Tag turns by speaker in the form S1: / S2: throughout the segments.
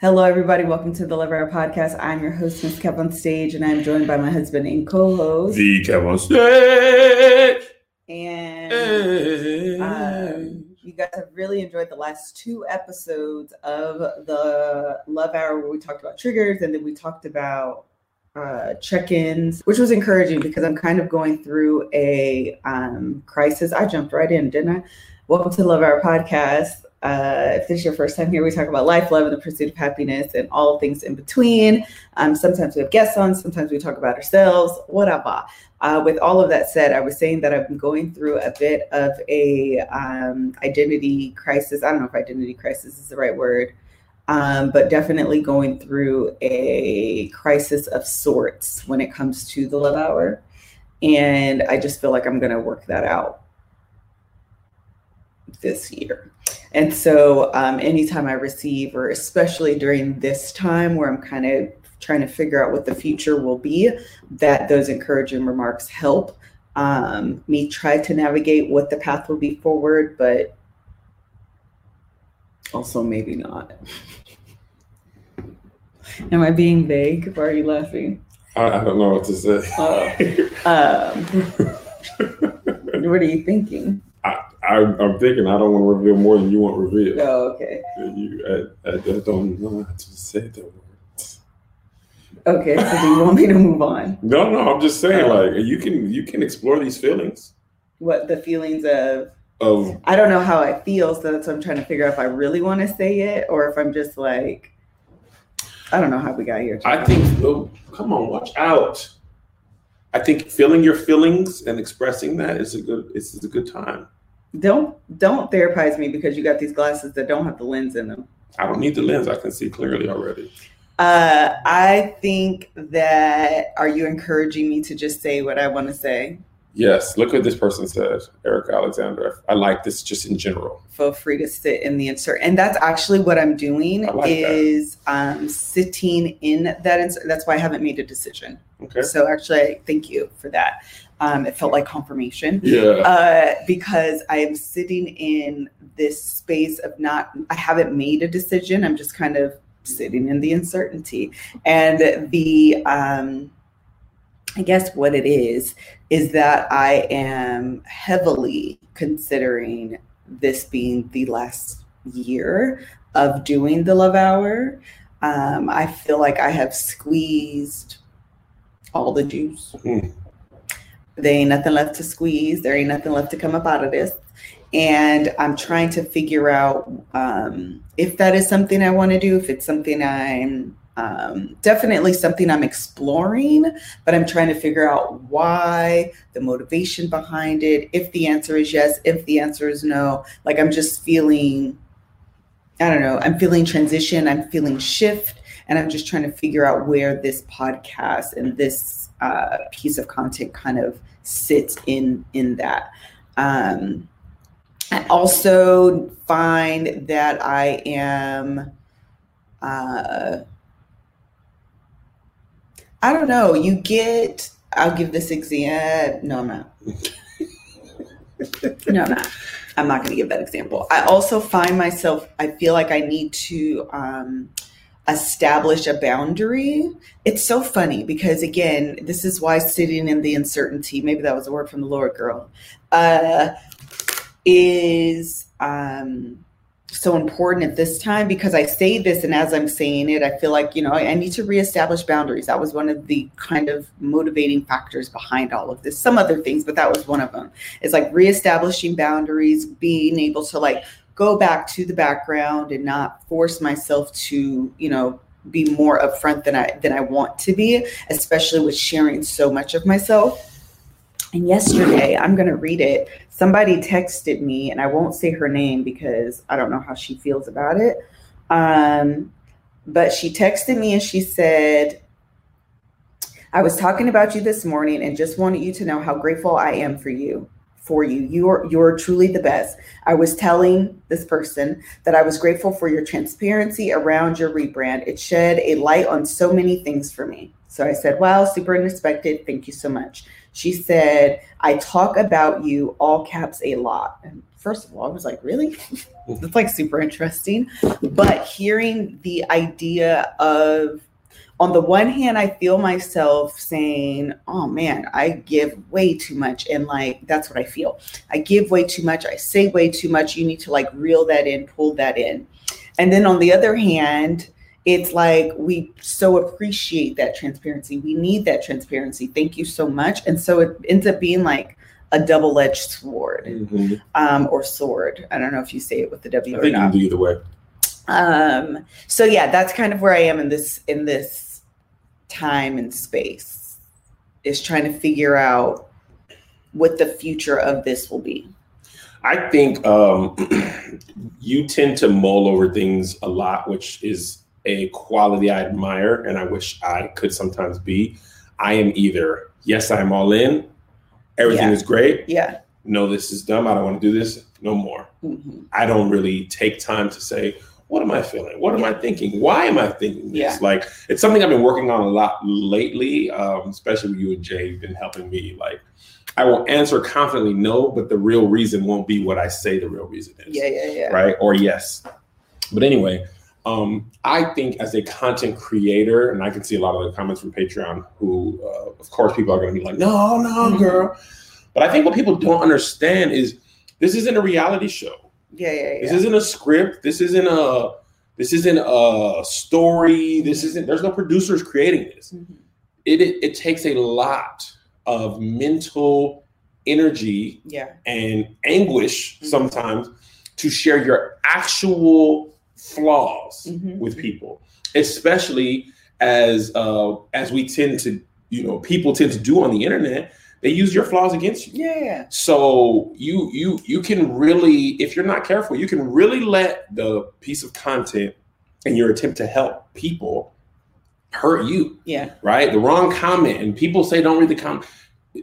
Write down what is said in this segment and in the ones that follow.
S1: Hello, everybody. Welcome to the Love Hour podcast. I'm your host, Miss Kev on stage, and I'm joined by my husband and co-host.
S2: The Kev on stage.
S1: And um, you guys have really enjoyed the last two episodes of the Love Hour, where we talked about triggers, and then we talked about uh, check-ins, which was encouraging because I'm kind of going through a um, crisis. I jumped right in, didn't I? Welcome to the Love Hour podcast. Uh, if this is your first time here, we talk about life, love, and the pursuit of happiness and all things in between. Um, sometimes we have guests on, sometimes we talk about ourselves, whatever. Uh, with all of that said, I was saying that I've been going through a bit of a um, identity crisis. I don't know if identity crisis is the right word, um, but definitely going through a crisis of sorts when it comes to the love hour. And I just feel like I'm going to work that out this year. And so, um, anytime I receive, or especially during this time where I'm kind of trying to figure out what the future will be, that those encouraging remarks help um, me try to navigate what the path will be forward, but also maybe not. Am I being vague? Why are you laughing?
S2: I, I don't know what to say.
S1: Oh. Um, what are you thinking?
S2: I, I'm thinking I don't want to reveal more than you want revealed.
S1: Oh, okay.
S2: You, I, I, I don't know how to say that word.
S1: Okay, so do you want me to move on?
S2: No, no, I'm just saying,
S1: Oh.
S2: like you can you can explore these feelings
S1: What the feelings of
S2: of
S1: I don't know how I feel, so that's what I'm trying to figure out if I really want to say it or if I'm just like I don't know how we got here.
S2: I think. Oh, come on, watch out. I think feeling your feelings and expressing that is a good is a good time.
S1: Don't don't therapize me because you got these glasses that don't have the lens in them.
S2: I don't need the lens; I can see clearly already.
S1: Uh, I think that are you encouraging me to just say what I want to say?
S2: Yes, look what this person said, Eric Alexander. I like this just in general.
S1: Feel free to sit in the insert, and that's actually what I'm doing
S2: like
S1: is um, sitting in that insert. That's why I haven't made a decision.
S2: Okay.
S1: So actually, thank you for that. Um, it felt like confirmation.
S2: Yeah.
S1: uh, because I am sitting in this space of not, I haven't made a decision. I'm just kind of sitting in the uncertainty. And the, um, I guess what it is, is that I am heavily considering this being the last year of doing the love hour. Um, I feel like I have squeezed all the juice
S2: Hmm.
S1: There ain't nothing left to squeeze. There ain't nothing left to come up out of this. And I'm trying to figure out um, if that is something I want to do, if it's something I'm um, definitely something I'm exploring, but I'm trying to figure out why, the motivation behind it. If the answer is yes, if the answer is no, like I'm just feeling, I don't know, I'm feeling transition, I'm feeling shift, and I'm just trying to figure out where this podcast and this uh, piece of content kind of sits in in that. Um, I also find that I am. Uh, I don't know. You get. I'll give this example. No, I'm not. no, I'm not. I'm not going to give that example. I also find myself. I feel like I need to. Um, establish a boundary. It's so funny because again, this is why sitting in the uncertainty, maybe that was a word from the Lord girl, uh, is um, so important at this time because I say this, and as I'm saying it, I feel like, you know, I, I need to reestablish boundaries. That was one of the kind of motivating factors behind all of this. Some other things, but that was one of them. It's like reestablishing boundaries, being able to like go back to the background and not force myself to, you know, be more upfront than I than I want to be, especially with sharing so much of myself. And yesterday, I'm going to read it. Somebody texted me, and I won't say her name because I don't know how she feels about it. Um, but she texted me and she said, I was talking about you this morning and just wanted you to know how grateful I am for you. For you. You're you're truly the best. I was telling this person that I was grateful for your transparency around your rebrand. It shed a light on so many things for me. So I said, Wow, super unexpected. Thank you so much. She said, I talk about you all caps a lot. And first of all, I was like, really? That's like super interesting. But hearing the idea of on the one hand, I feel myself saying, oh man, I give way too much. And like, that's what I feel. I give way too much. I say way too much. You need to like reel that in, pull that in. And then on the other hand, it's like we so appreciate that transparency. We need that transparency. Thank you so much. And so it ends up being like a double-edged sword mm-hmm. um, or sword. I don't know if you say it with the W
S2: I think
S1: or not.
S2: do either way.
S1: Um, so yeah, that's kind of where I am in this in this time and space is trying to figure out what the future of this will be.
S2: I think um, you tend to mull over things a lot which is a quality i admire and i wish i could sometimes be. I am either yes i'm all in everything
S1: Yeah.
S2: is great.
S1: Yeah.
S2: No this is dumb. I don't want to do this. No more.
S1: Mhm.
S2: I don't really take time to say, what am I feeling? What am I thinking? Why am I thinking this?
S1: Yeah.
S2: Like, it's something I've been working on a lot lately, um, especially with you and Jay have been helping me. Like, I will answer confidently no, but the real reason won't be what I say the real reason is.
S1: yeah yeah yeah
S2: Right? Or yes. But anyway, um, I think as a content creator, and I can see a lot of the comments from Patreon who, uh, of course, people are going to be like, no, no,
S1: Mhm.
S2: girl. But I think what people don't understand is this isn't a reality show.
S1: Yeah yeah yeah.
S2: This isn't a script. This isn't a this isn't a story. This isn't there's no producers creating this.
S1: Mhm.
S2: It, it it takes a lot of mental energy
S1: yeah
S2: and anguish
S1: Mhm.
S2: sometimes to share your actual flaws
S1: Mhm.
S2: with people, especially as uh, as we tend to you know people tend to do on the internet. They use your flaws against you.
S1: yeah
S2: So you you you can really, if you're not careful, you can really let the piece of content and your attempt to help people hurt you,
S1: yeah
S2: right? The wrong comment, and people say don't read the comment.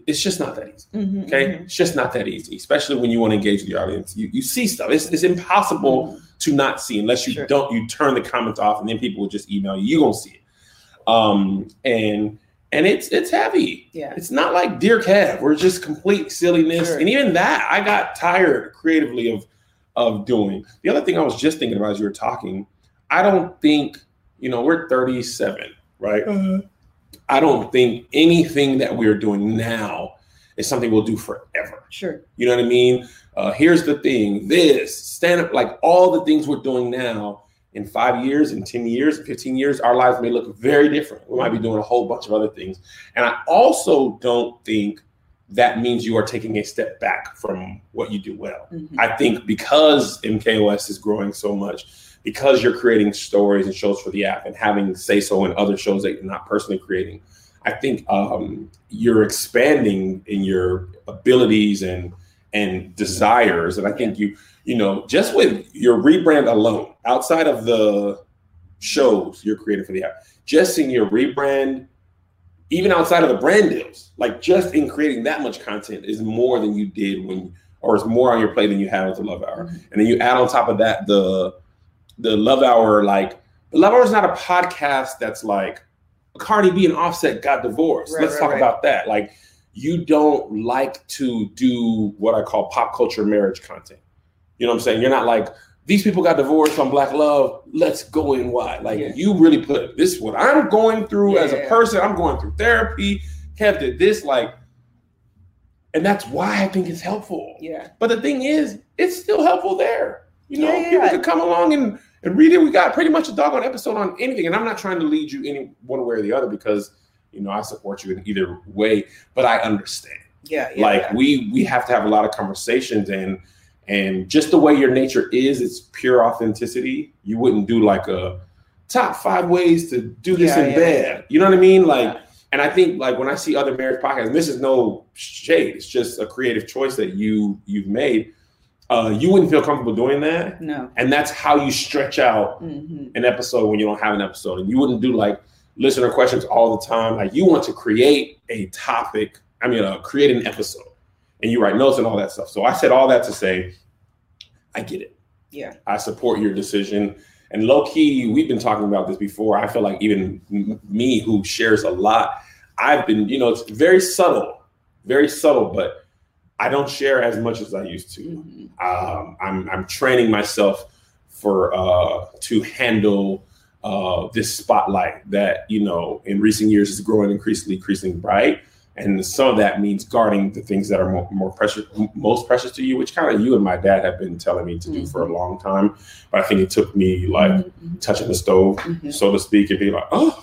S2: It's just not that easy.
S1: Mhm,
S2: Okay,
S1: mhm.
S2: it's just not that easy, especially when you want to engage with the audience. You you see stuff. It's, it's impossible to not see unless you
S1: Sure.
S2: don't. You turn the comments off, and then people will just email you. You gonna see it. Um, and and it's it's heavy.
S1: yeah
S2: It's not like Dear Kev, we're just complete silliness.
S1: Sure.
S2: And even that, I got tired creatively of of doing. The other thing I was just thinking about as you were talking, I don't think, you know, we're 37, right? I don't think anything that we're doing now is something we'll do forever.
S1: sure
S2: You know what I mean? Uh, here's the thing this, stand up, like all the things we're doing now in five years, in 10 years, 15 years, our lives may look very different. We might be doing a whole bunch of other things. And I also don't think that means you are taking a step back from what you do well.
S1: Mhm.
S2: I think because MKOS is growing so much, because you're creating stories and shows for the app and having say so in other shows that you're not personally creating, I think um, you're expanding in your abilities and and desires. And I think you, you know, just with your rebrand alone, outside of the shows you're creating for the app, just in your rebrand, even outside of the brand deals, like just in creating that much content is more than you did when, or is more on your plate than you had with the Love Hour.
S1: Mhm.
S2: And then you add on top of that the the Love Hour, like the Love Hour is not a podcast that's like Cardi B and Offset got divorced.
S1: Right,
S2: Let's
S1: right,
S2: talk
S1: right.
S2: about that. Like you don't like to do what I call pop culture marriage content. You know what I'm saying? You're not like these people got divorced on Black Love. Let's go in why. Like
S1: Yeah.
S2: you really put this is what I'm going through as a person. I'm going through therapy. Kev did this like, and that's why I think it's helpful.
S1: yeah
S2: But the thing is, it's still helpful there. You know,
S1: Yeah, yeah,
S2: people
S1: yeah.
S2: could come along and, and read it. We got pretty much a doggone episode on anything. And I'm not trying to lead you any one way or the other because, you know, I support you in either way, but I understand.
S1: yeah yeah
S2: like
S1: yeah.
S2: we we have to have a lot of conversations and And just the way your nature is, it's pure authenticity. You wouldn't do like a top five ways to do this
S1: Yeah,
S2: in
S1: yeah,
S2: bed. You know what I mean? Like, and I think like when I see other marriage podcasts, and this is no shade, it's just a creative choice that you you've made. Uh, you wouldn't feel comfortable doing that.
S1: No.
S2: And that's how you stretch out
S1: hmm
S2: an episode when you don't have an episode. And you wouldn't do like listener questions all the time. Like you want to create a topic, I mean, uh, create an episode and you write notes and all that stuff. So I said all that to say, I get it.
S1: Yeah.
S2: I support your decision. And low key, we've been talking about this before. I feel like even me, who shares a lot, I've been, you know, it's very subtle, very subtle, but I don't share as much as I used to
S1: Mhm.
S2: um, I'm, I'm training myself for uh, to handle uh, this spotlight that you know in recent years is growing increasingly increasingly bright and some of that means guarding the things that are more, more precious most precious to you which kind of you and my dad have been telling me to do for a long time but i think it took me like
S1: Mhm.
S2: touching the stove
S1: Mhm.
S2: so to speak and being like oh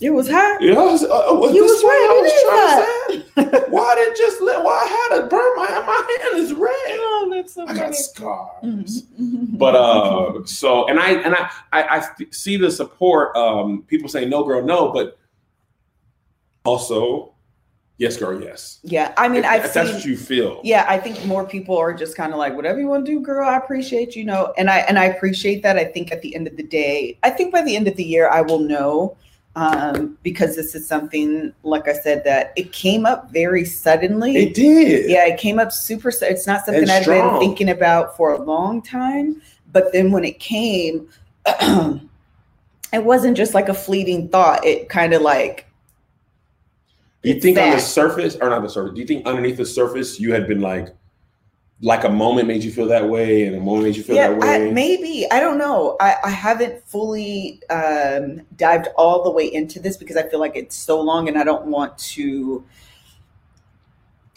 S1: It was hot.
S2: yeah, I was, uh, was
S1: You was right,
S2: I was trying to say? why did it just let why I had a burn my my hand is red
S1: Oh, that's so
S2: I got scars.
S1: Mhm.
S2: But uh, so and I and I I, I see the support. Um, people saying no, girl, no, but also yes, girl, yes.
S1: yeah, I mean,
S2: If-
S1: I've
S2: if that's what you feel.
S1: yeah, I think more people are just kind of like, whatever you want to do, girl. I appreciate you know, and I and I appreciate that. I think at the end of the day, I think by the end of the year, I will know um, because this is something, like I said, that it came up very suddenly.
S2: it did.
S1: yeah, it came up super. It's not something I've been thinking about for a long time, but then when it came, it wasn't just like a fleeting thought. It kind of like
S2: Do you
S1: it's
S2: think on the surface or not the surface? Do you think underneath the surface you had been like, like a moment made you feel that way, and a moment made you feel
S1: yeah,
S2: that way?
S1: I, maybe I don't know. I, I haven't fully um, dived all the way into this because I feel like it's so long, and I don't want to.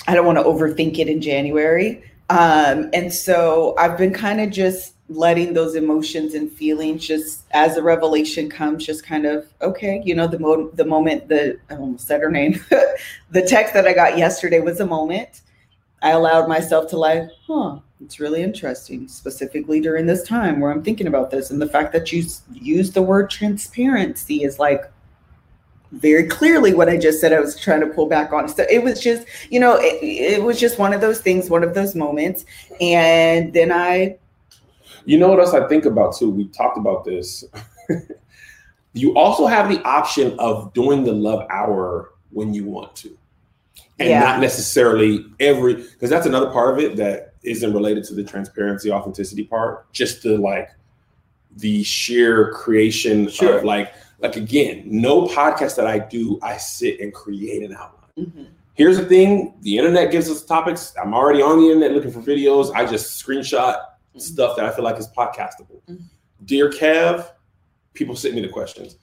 S1: I don't want to overthink it in January, um, and so I've been kind of just letting those emotions and feelings just as a revelation comes, just kind of okay, you know, the mo- the moment the I almost said her name, the text that I got yesterday was a moment. I allowed myself to like, huh, it's really interesting, specifically during this time where I'm thinking about this. And the fact that you use the word transparency is like very clearly what I just said I was trying to pull back on. So it was just, you know, it, it was just one of those things, one of those moments. And then I,
S2: You know what else I think about too? We talked about this. you also have the option of doing the love hour when you want to. And
S1: Yeah.
S2: not necessarily every because that's another part of it that isn't related to the transparency, authenticity part. Just the like the sheer creation
S1: Sure.
S2: of like like again, no podcast that I do, I sit and create an outline. Mm-hmm. Here's the thing: the internet gives us topics. I'm already on the internet looking for videos. I just screenshot stuff that I feel like is podcastable.
S1: Mhm.
S2: Dear Kev, people send me the questions.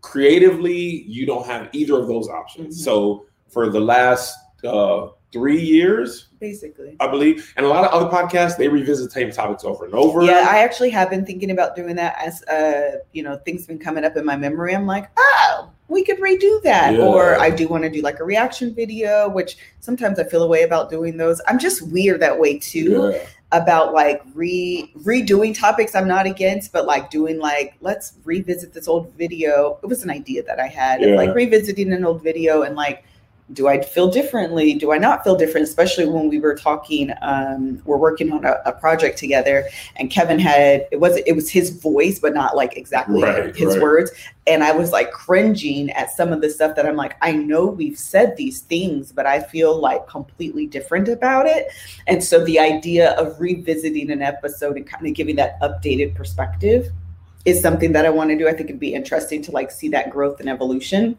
S2: Creatively, you don't have either of those options.
S1: Mhm.
S2: So for the last uh, three years,
S1: basically,
S2: I believe, and a lot of other podcasts, they revisit the same topics over and over.
S1: yeah, I actually have been thinking about doing that as, uh, you know, things have been coming up in my memory. I'm like, oh, we could redo that.
S2: Yeah.
S1: Or I do want to do like a reaction video, which sometimes I feel a way about doing those. I'm just weird that way too.
S2: Yeah.
S1: About like re redoing topics I'm not against, but like doing like let's revisit this old video. It was an idea that I had, of,
S2: Yeah.
S1: like revisiting an old video and like, do I feel differently? Do I not feel different? Especially when we were talking, um, we're working on a, a project together, and Kevin had it was it was his voice, but not like exactly
S2: Right,
S1: his
S2: right.
S1: words. And I was like cringing at some of the stuff that I'm like, I know we've said these things, but I feel like completely different about it. And so the idea of revisiting an episode and kind of giving that updated perspective is something that I want to do. I think it'd be interesting to like see that growth and evolution.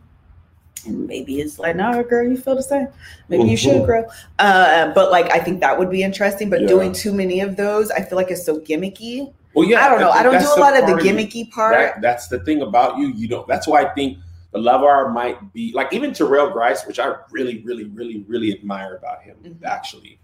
S1: And maybe it's like, no, girl, you feel the same. Maybe you should
S2: Mhm.
S1: grow. Uh, but like, I think that would be interesting. But
S2: Yeah.
S1: doing too many of those, I feel like it's so gimmicky.
S2: Well, yeah,
S1: I don't know. I
S2: think
S1: don't do a lot of the gimmicky part.
S2: That, that's the thing about you. You don't. That's why I think the love hour might be like even Terrell Grice, which I really, really, really, really admire about him.
S1: Mhm.
S2: Actually,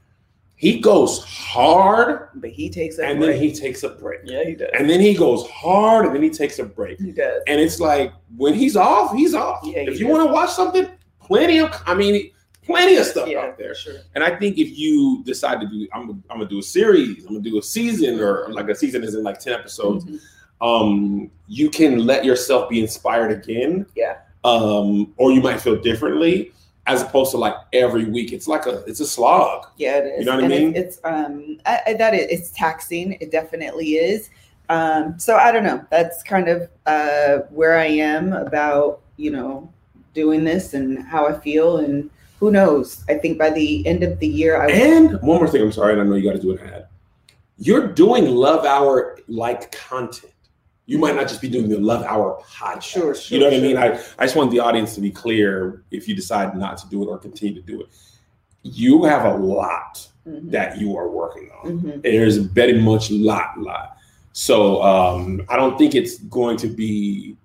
S2: he goes hard
S1: but he takes a break.
S2: and
S1: break.
S2: then he takes a break,
S1: yeah, he does.
S2: and then he goes hard and then he takes a break.
S1: he does.
S2: And it's like when he's off, he's off.
S1: Yeah, he
S2: if you want to watch something, plenty of. I mean, plenty of stuff
S1: Yeah,
S2: out there.
S1: Sure.
S2: And I think if you decide to do, I'm, I'm gonna do a series, I'm gonna do a season, or like a season is in like ten episodes.
S1: Mhm.
S2: Um, you can let yourself be inspired again.
S1: Yeah.
S2: Um, or you might feel differently, as opposed to like every week. It's like a, it's a slog.
S1: Yeah, it is.
S2: You know what I mean?
S1: It's, it's um I, I, that is it's taxing. It definitely is. Um, so I don't know. That's kind of uh where I am about you know doing this and how I feel and who knows. I think by the end of the year, I
S2: And one more thing, I'm sorry, and I know you got to do an ad. You're doing Love Hour like content. You might not just be doing the Love Hour podcast.
S1: Sure, sure,
S2: you know what I mean? I, I just want the audience to be clear if you decide not to do it or continue to do it. You have a lot
S1: Mhm,
S2: that you are working on.
S1: mhm.
S2: There's very much lot, lot. So um, I don't think it's going to be,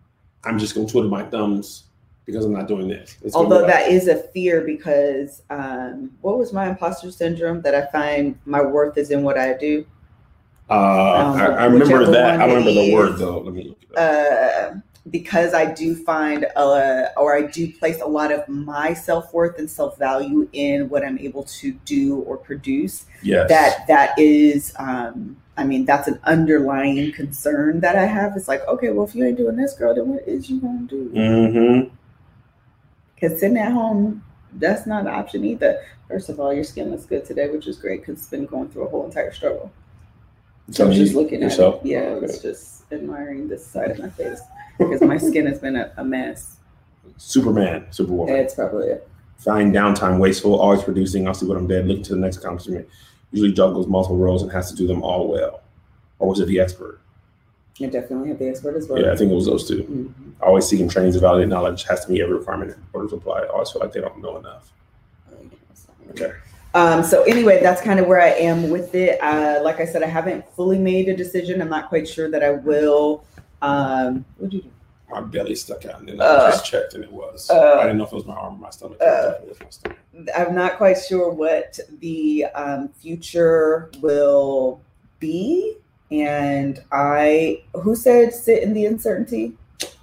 S2: I'm just going to twiddle my thumbs because I'm not doing this. It's
S1: Although that is a fear because um, what was my imposter syndrome that I find my worth is in what I do.
S2: Uh, I,
S1: Um,
S2: I remember that. I remember the word though. Let me look it up.
S1: uh, because I do find, uh, or I do place a lot of my self worth and self value in what I'm able to do or produce.
S2: yes.
S1: That that is, um, I mean, that's an underlying concern that I have. It's like, okay, well, if you ain't doing this, girl, then what is you gonna do?
S2: Mm-hmm.
S1: Because sitting at home, that's not an option either. First of all, your skin looks good today, which is great because it's been going through a whole entire struggle. So I was just looking at
S2: yourself.
S1: it. Yeah, I was just admiring this side of my face because my skin has been a, a mess.
S2: Superman, Superwoman.
S1: It's probably it.
S2: Find downtime wasteful, always producing. I'll see what I'm dead. Looking to the next accomplishment. Usually juggles multiple roles and has to do them all well. Or was it the expert?
S1: I definitely have the expert as well.
S2: Yeah, I think it was those two.
S1: Mhm.
S2: Always seeking training to validate knowledge has to meet every requirement in order to apply. I always feel like they don't know enough. Okay.
S1: Um, so anyway, that's kind of where I am with it. Uh, like I said, I haven't fully made a decision. I'm not quite sure that I will. Um, what'd you do?
S2: My belly stuck out and then I
S1: Uh,
S2: just checked and it was.
S1: uh,
S2: I didn't know if it was my arm or my stomach.
S1: uh,
S2: It definitely was my stomach.
S1: I'm not quite sure what the um, future will be. And I, who said sit in the uncertainty?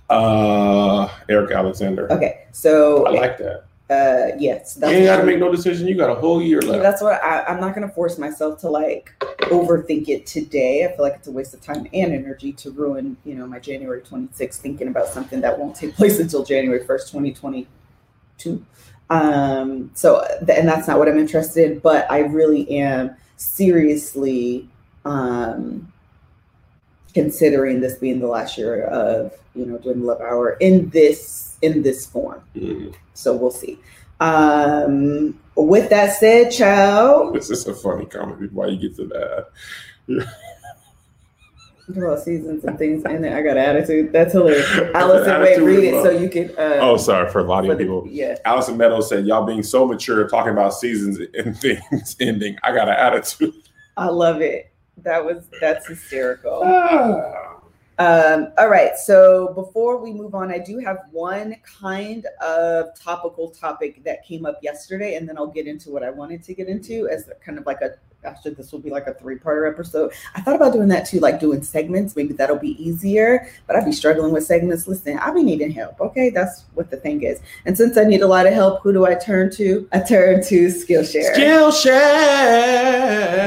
S2: Uh, Eric Alexander.
S1: Okay, so
S2: I like that.
S1: Uh, yes,
S2: you ain't got to make no decision. You got a whole year left.
S1: that's what I, I'm not going to force myself to like overthink it today. I feel like it's a waste of time and energy to ruin, you know, my January 26th thinking about something that won't take place until January 1st, 2022. Um, so, and that's not what I'm interested in, but I really am seriously um, considering this being the last year of, you know, doing Love Hour in this in this form.
S2: Mhm.
S1: So we'll see. Um, with that said, child,
S2: This is a funny comment why you get to that.
S1: well, seasons and things in it. I got attitude. That's hilarious. Allison, wait, read it so you can. Uh,
S2: Oh, sorry for a lot of people.
S1: yeah.
S2: Allison Meadows said, "Y'all being so mature, talking about seasons and things ending. I got an attitude."
S1: I love it. That was that's hysterical.
S2: Ah.
S1: Um, all right. So before we move on, I do have one kind of topical topic that came up yesterday, and then I'll get into what I wanted to get into as kind of like a actually this will be like a three-parter episode. I thought about doing that too, like doing segments. Maybe that'll be easier, but I'd be struggling with segments. Listen, I'll be needing help. Okay, that's what the thing is. And since I need a lot of help, who do I turn to? I turn to Skillshare.
S2: Skillshare.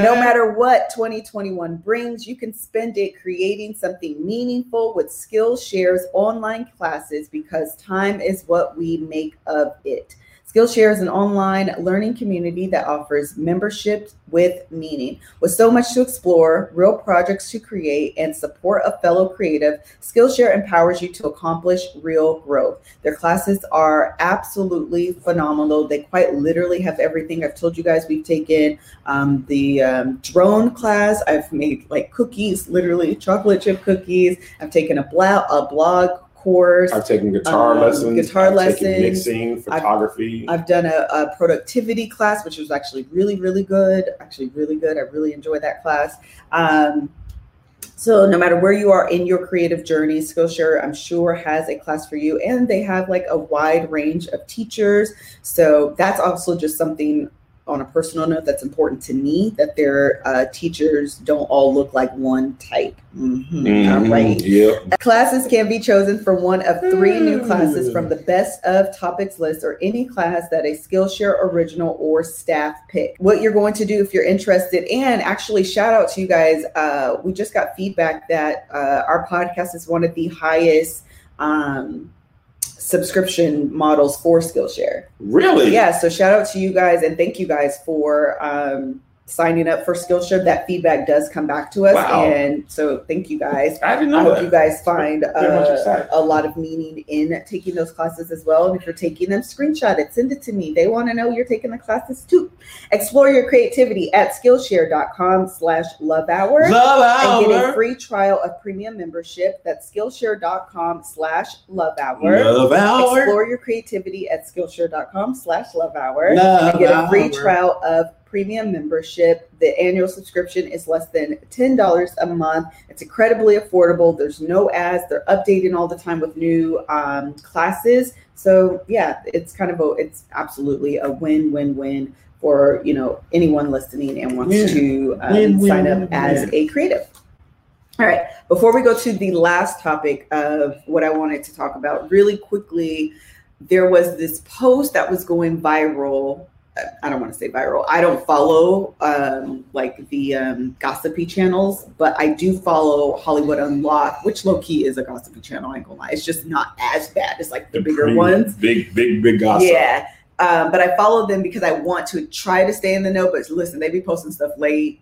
S1: No matter what 2021 brings, you can spend it creating something meaningful with Skillshare's online classes because time is what we make of it. Skillshare is an online learning community that offers membership with meaning. With so much to explore, real projects to create, and support a fellow creative, Skillshare empowers you to accomplish real growth. Their classes are absolutely phenomenal. They quite literally have everything. I've told you guys we've taken um, the um, drone class. I've made like cookies, literally chocolate chip cookies. I've taken a, bla- a blog course.
S2: I've taken guitar
S1: Um,
S2: lessons.
S1: guitar
S2: I've
S1: lessons.
S2: mixing,
S1: I've-
S2: photography.
S1: I've done a, a productivity class, which was actually really, really good. Actually, really good. I really enjoyed that class. Um, so, no matter where you are in your creative journey, Skillshare, I'm sure, has a class for you. And they have like a wide range of teachers. So, that's also just something on a personal note, that's important to me that their uh, teachers don't all look like one type. Mhm. All
S2: Mhm.
S1: right.
S2: Yep.
S1: Classes can be chosen from one of three new classes from the best of topics list or any class that a Skillshare original or staff pick. What you're going to do if you're interested, and actually, shout out to you guys. Uh, we just got feedback that uh, our podcast is one of the highest um, subscription models for Skillshare.
S2: Really?
S1: Yeah, so shout out to you guys and thank you guys for um, signing up for Skillshare. That feedback does come back to us,
S2: Wow.
S1: and so thank you guys.
S2: I didn't know I
S1: hope
S2: that.
S1: you guys find uh, a lot of meaning in taking those classes as well. And if you're taking them, screenshot it, send it to me. They want to know you're taking the classes too. Explore your creativity at Skillshare.com slash love hour
S2: Love
S1: and get a free trial of premium membership. That's Skillshare.com slash love hour.
S2: Love hour.
S1: Explore your creativity at Skillshare.com slash love hour
S2: Love
S1: and get a free
S2: hour.
S1: trial of premium membership. The annual subscription is less than $10 a month. It's incredibly affordable. There's no ads. They're updating all the time with new um, classes. So yeah, it's kind of a, it's absolutely a win-win-win for, you know, anyone listening and wants
S2: Yeah.
S1: to um,
S2: Win, win,
S1: sign up
S2: win,
S1: as
S2: win.
S1: a creative. All right. Before we go to the last topic of what I wanted to talk about, really quickly, there was this post that was going viral. I don't want to say viral. I don't follow um, like the um, gossipy channels, but I do follow Hollywood Unlocked, which low key is a gossipy channel. I ain't gonna lie. It's just not as bad as like the, bigger
S2: pretty
S1: ones.
S2: Big, big, big gossip.
S1: Yeah. Um, but I follow them because I want to try to stay in the know. But listen, they be posting stuff late.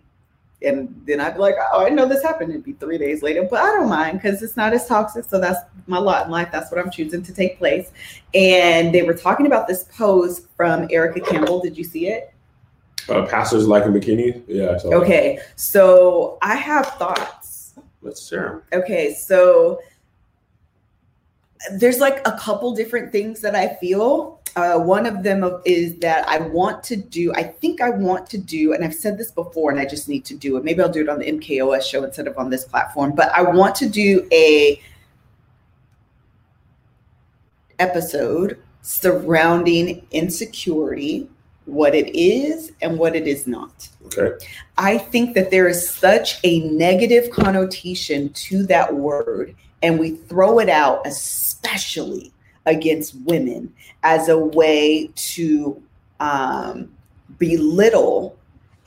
S1: And then I'd be like, oh, I know this happened. It'd be three days later. But I don't mind because it's not as toxic. So that's my lot in life. That's what I'm choosing to take place. And they were talking about this post from Erica Campbell. Did you see it?
S2: Uh, pastors like in bikini. Yeah. Saw that.
S1: Okay. So I have thoughts.
S2: Let's share.
S1: Okay, so there's like a couple different things that I feel. Uh, one of them is that I want to do, I think I want to do, and I've said this before and I just need to do it. Maybe I'll do it on the MKOS show instead of on this platform, but I want to do a episode surrounding insecurity, what it is and what it is not.
S2: Okay.
S1: I think that there is such a negative connotation to that word, and we throw it out, especially against women, as a way to um, belittle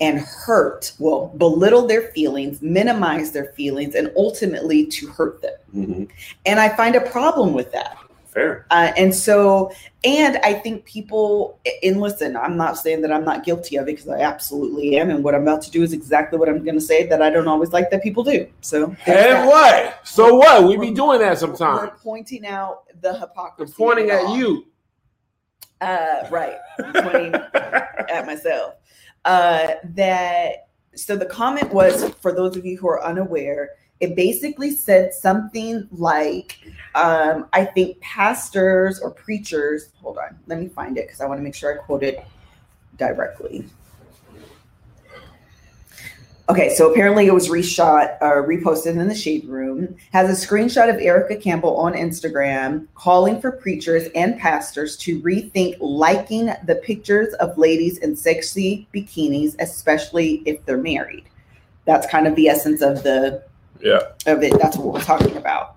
S1: and hurt, well, belittle their feelings, minimize their feelings, and ultimately to hurt them.
S2: hmm
S1: And I find a problem with that.
S2: Fair.
S1: Uh, and so, and I think people, and listen, I'm not saying that I'm not guilty of it because I absolutely am. And what I'm about to do is exactly what I'm going to say that I don't always like that people do. So,
S2: And what? So what? We be doing that
S1: We're
S2: sometimes.
S1: pointing out the hypocrisy.
S2: Pointing
S1: of it
S2: at you.
S1: Uh, right. I'm pointing at myself. Uh, that so the comment was for those of you who are unaware, it basically said something like, um, I think pastors or preachers. Hold on, let me find it because I want to make sure I quote it directly. Okay, so apparently it was reshot or reposted in the shade room. Has a screenshot of Erica Campbell on Instagram calling for preachers and pastors to rethink liking the pictures of ladies in sexy bikinis, especially if they're married. That's kind of the essence of the
S2: Yeah.
S1: of it. That's what we're talking about.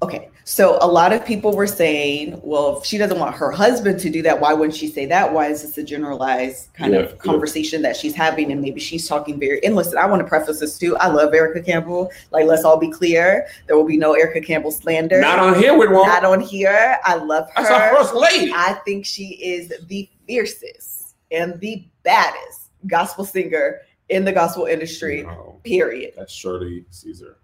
S1: Okay, so a lot of people were saying, well, if she doesn't want her husband to do that, why wouldn't she say that? Why is this a generalized kind
S2: Yeah,
S1: of
S2: yeah.
S1: conversation that she's having? And maybe she's talking very, and listen, I want to preface this too. I love Erica Campbell. Like, let's all be clear. There will be no Erica Campbell slander.
S2: Not on here with one.
S1: Not on here. I love her.
S2: That's our first lady.
S1: I think she is the fiercest and the baddest gospel singer in the gospel industry,
S2: No,
S1: period.
S2: that's Shirley Caesar.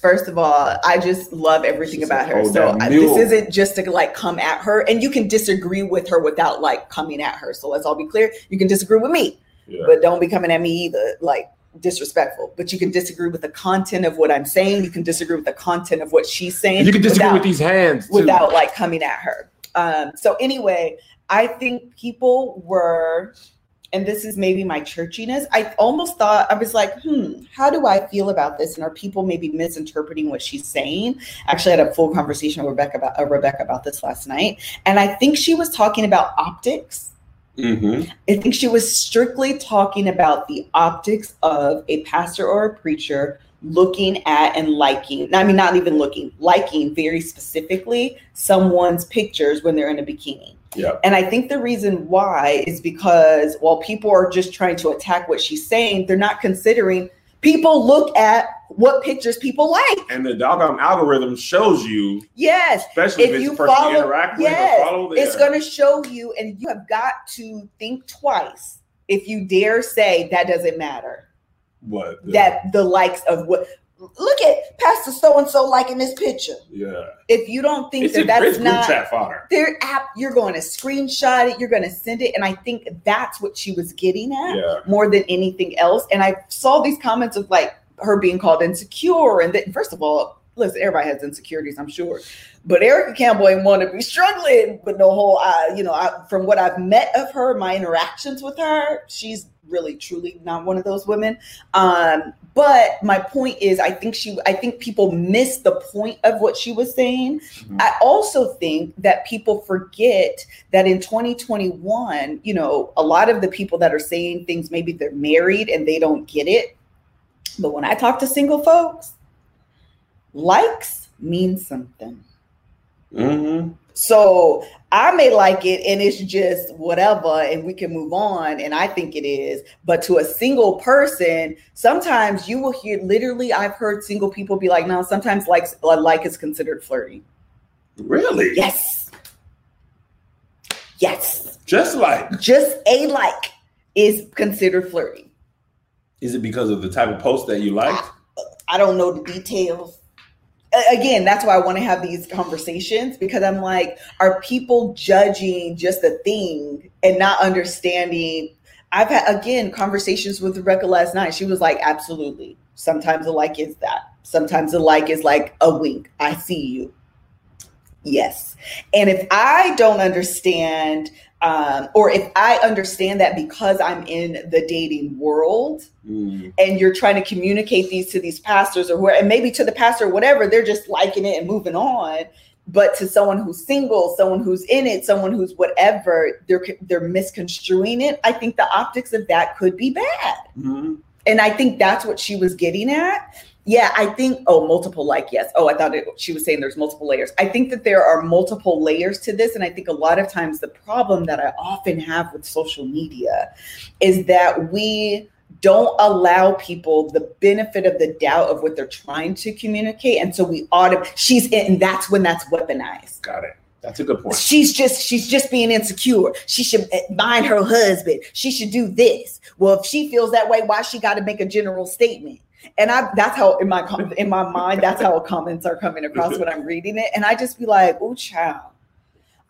S1: First of all, I just love everything
S2: She's
S1: about her. So I, this isn't just to like come at her, and you can disagree with her without like coming at her. So let's all be clear. You can disagree with me,
S2: Yeah.
S1: but don't be coming at me either, like disrespectful. But you can disagree with the content of what I'm saying. You can disagree with the content of what she's saying.
S2: you can disagree
S1: without-
S2: with these hands too.
S1: without like coming at her. Um, so anyway, I think people were and this is maybe my churchiness. I almost thought I was like, hmm, how do I feel about this? And are people maybe misinterpreting what she's saying? Actually, I had a full conversation with Rebecca about uh, Rebecca about this last night, and I think she was talking about optics.
S2: Mm-hmm.
S1: I think she was strictly talking about the optics of a pastor or a preacher looking at and liking. I mean, not even looking, liking very specifically someone's pictures when they're in a bikini.
S2: Yeah.
S1: And I think the reason why is because while people are just trying to attack what she's saying, they're not considering people look at what pictures people like.
S2: And the doggone algorithm shows you,
S1: Yes.
S2: especially if,
S1: If you follow-
S2: you interact with
S1: yes,
S2: or follow.
S1: It's going to show you, and you have got to think twice if you dare say that doesn't matter.
S2: what the-
S1: That the likes of what look at Pastor so and so liking this picture.
S2: yeah.
S1: If you don't think
S2: It's,
S1: that that's not
S2: chat fodder.
S1: their app, you're going to screenshot it, you're going to send it. And I think that's what she was getting at
S2: Yeah.
S1: more than anything else. And I saw these comments of like her being called insecure. And that, first of all, listen, everybody has insecurities, I'm sure. But Erica Campbell ain't want to be struggling with no whole, uh, you know, I, from what I've met of her, my interactions with her, she's really truly not one of those women. Um, but my point is, I think she, I think people miss the point of what she was saying.
S2: Mhm.
S1: I also think that people forget that in 2021, you know, a lot of the people that are saying things, maybe they're married and they don't get it. But when I talk to single folks, likes mean something.
S2: Mm-hmm.
S1: So I may like it and it's just whatever and we can move on and I think it is. But to a single person, sometimes you will hear literally I've heard single people be like, no, sometimes like, like is considered flirty.
S2: Really?
S1: Yes. Yes.
S2: Just like,
S1: Just a like is considered flirty.
S2: is it because of the type of post that you liked?
S1: I don't know the details. Again, that's why I want to have these conversations because I'm like, are people judging just a thing and not understanding? I've had again conversations with Rebecca last night. She was like, absolutely. Sometimes the like is that. Sometimes the like is like a wink. I see you. Yes. And if I don't understand, um, or if I understand that because I'm in the dating world,
S2: Mm.
S1: and you're trying to communicate these to these pastors or where and maybe to the pastor or whatever they're just liking it and moving on but to someone who's single someone who's in it someone who's whatever they're they're misconstruing it i think the optics of that could be bad
S2: Mhm.
S1: and i think that's what she was getting at yeah i think oh multiple like yes. Oh i thought it, she was saying there's multiple layers. I think that there are multiple layers to this and i think a lot of times the problem that i often have with social media is that we don't allow people the benefit of the doubt of what they're trying to communicate and so we auto she's in and that's when that's weaponized.
S2: Got it. That's a good point.
S1: she's just she's just being insecure. She should eh, mind her husband. She should do this. Well if she feels that way why she got to make a general statement and i that's how in my in my mind that's how comments are coming across when i'm reading it and i just be like oh child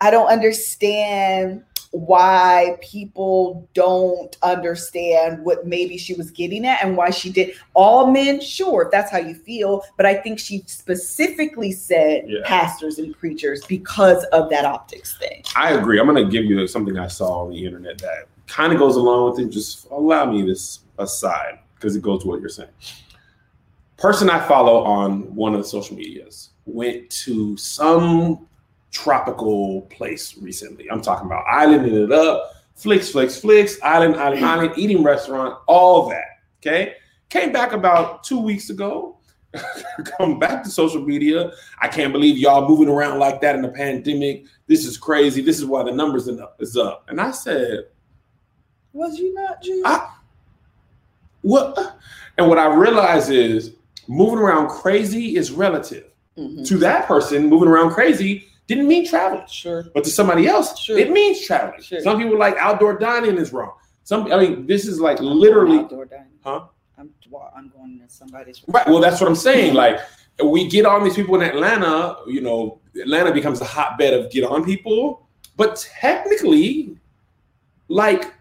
S1: i don't understand why people don't understand what maybe she was getting at and why she did all men sure if that's how you feel but i think she specifically said
S2: Yeah.
S1: pastors and preachers because of that optics thing
S2: I agree. I'm going to give you something I saw on the internet that kind of goes along with it. Just allow me this aside because it goes to what you're saying. Person I follow on one of the social medias went to some tropical place recently. I'm talking about islanding it up, flicks, flicks, flicks, island, island, hmm. island, eating restaurant, all that. Okay. Came back about two weeks ago. Come back to social media. I can't believe y'all moving around like that in the pandemic. This is crazy. This is why the numbers is up. Is up. And I said,
S1: was you not Jude?
S2: I, what? And what I realize is moving around crazy is relative.
S1: Mhm.
S2: To that person, moving around crazy didn't mean traveling.
S1: Sure.
S2: But to somebody else,
S1: Sure.
S2: it means traveling.
S1: Sure.
S2: Some people like outdoor dining is wrong. Some, I mean, this is like literally,
S1: Outdoor dining.
S2: Huh?
S1: I'm, well, I'm going to somebody's.
S2: right. Well, that's what I'm saying. Like, we get on these people in Atlanta, you know, Atlanta becomes the hotbed of get on people. But technically, like,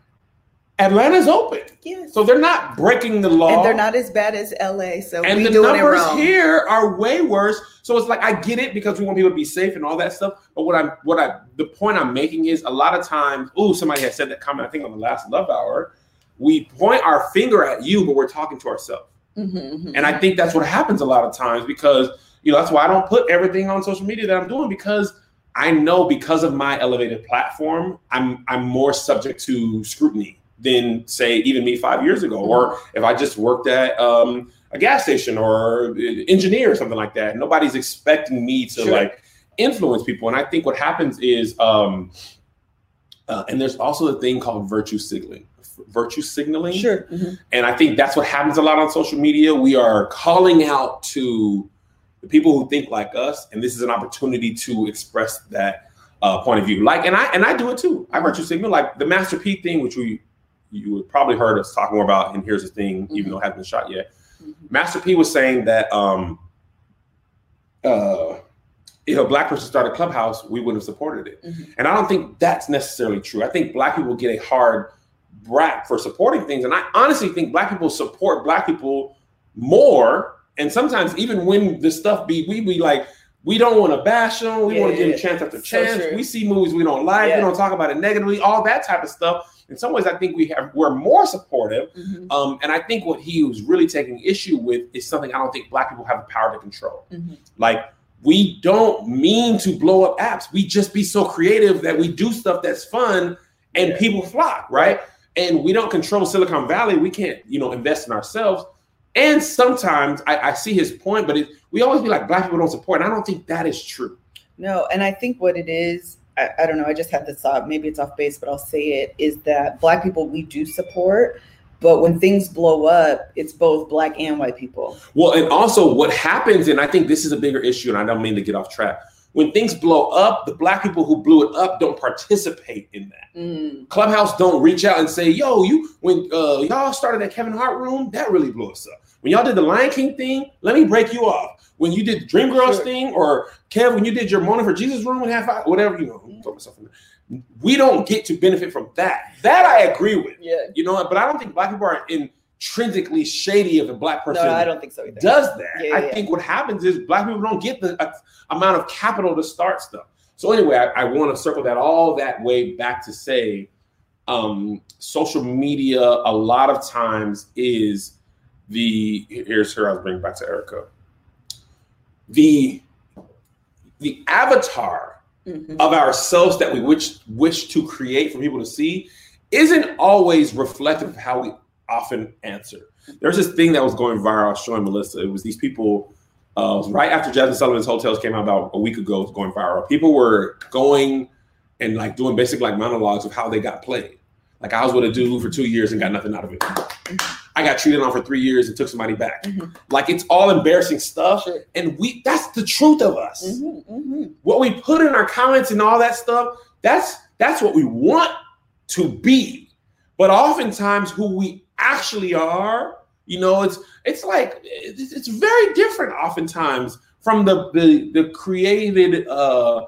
S2: Atlanta's open.
S1: Yes.
S2: So they're not breaking the law.
S1: and they're not as bad as LA. So
S2: and the numbers here are way worse. So it's like I get it because we want people to be safe and all that stuff. But what I'm what I the point I'm making is a lot of times, oh, somebody had said that comment, I think on the last love hour, we point our finger at you, but we're talking to ourselves.
S1: Mhm, mhm.
S2: And I think that's what happens a lot of times because you know that's why I don't put everything on social media that I'm doing because I know because of my elevated platform, I'm I'm more subject to scrutiny than say even me five years ago, or if I just worked at um, a gas station or engineer or something like that. Nobody's expecting me to
S1: Sure.
S2: like influence people, and I think what happens is, um, uh, and there's also a thing called virtue signaling. Virtue signaling,
S1: sure. mhm.
S2: and I think that's what happens a lot on social media. We are calling out to the people who think like us, and this is an opportunity to express that uh, point of view. Like, and I and I do it too. I virtue signal, like the Master P thing, which we you would probably heard us talk more about. And here's the thing, even though it hasn't been shot yet.
S1: Mhm.
S2: Master P was saying that um, uh, if a black person started Clubhouse, we wouldn't have supported it.
S1: Mhm.
S2: And I don't think that's necessarily true. I think black people get a hard rap for supporting things. And I honestly think black people support black people more. And sometimes even when the stuff be, we be like, we don't want to bash them. We
S1: Yeah,
S2: want to give them chance after chance. we see movies we don't like. We don't talk about it negatively. All that type of stuff. In some ways, I think we have we're more supportive.
S1: Mhm,
S2: Um, and I think what he was really taking issue with is something I don't think black people have the power to control.
S1: mhm.
S2: Like we don't mean to blow up apps. We just be so creative that we do stuff that's fun and
S1: Yeah.
S2: people flock, right? And we don't control Silicon Valley. We can't, you know, invest in ourselves. And sometimes I, I see his point, but it, we always be like, black people don't support. And I don't think that is true.
S1: No, and I think what it is, I, I don't know, I just had this thought, maybe it's off base, but I'll say it, is that black people we do support, but when things blow up, it's both black and white people.
S2: Well, and also what happens, and I think this is a bigger issue, and I don't mean to get off track. When things blow up, the black people who blew it up don't participate in that.
S1: Mm,
S2: Clubhouse don't reach out and say, "Yo, you when uh, y'all started that Kevin Hart room, that really blew us up." When y'all did the Lion King thing, let me break you off. When you did the Dreamgirls
S1: Sure.
S2: thing, or Kev, when you did your Morning for Jesus room and half hour, whatever you know, I'm throwing myself in there. we don't get to benefit from that. That I agree with,
S1: yeah.
S2: you know. But I don't think black people are intrinsically shady if a black person No,
S1: I don't think so either.
S2: does that.
S1: Yeah,
S2: I
S1: yeah.
S2: think what happens is black people don't get the uh, amount of capital to start stuff. So anyway, I, I want to circle that all that way back to say, um, social media a lot of times is the here's here I was bringing back to Erica. The the avatar
S1: Mhm.
S2: of ourselves that we wish wish to create for people to see isn't always reflective of how we often answer. There's this thing that was going viral. I was showing Melissa. It was these people. Uh, it was right after Jazmine Sullivan's Heaux Tales came out about a week ago. It was going viral. People were going and like doing basic like monologues of how they got played. Like I was with a dude for two years and got nothing out of it. I got treated on for three years and took somebody back.
S1: Mhm.
S2: Like it's all embarrassing stuff,
S1: Sure.
S2: and we that's the truth of us
S1: Mhm, mhm.
S2: what we put in our comments and all that stuff that's that's what we want to be but oftentimes who we actually are you know it's it's like it's, it's very different oftentimes from the the, the created uh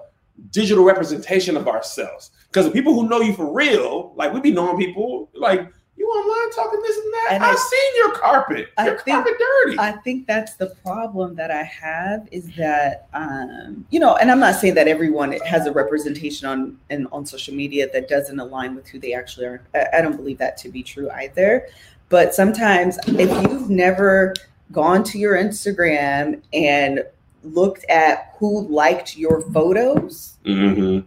S2: digital representation of ourselves because the people who know you for real like we be knowing people like online talking this and that
S1: And
S2: i've
S1: I-
S2: seen your carpet
S1: I
S2: your
S1: think-
S2: carpet dirty
S1: I think that's the problem that I have is that um, you know, and I'm not saying that everyone has a representation on and on social media that doesn't align with who they actually are. I, I don't believe that to be true either. But sometimes if you've never gone to your Instagram and looked at who liked your photos,
S2: Mhm.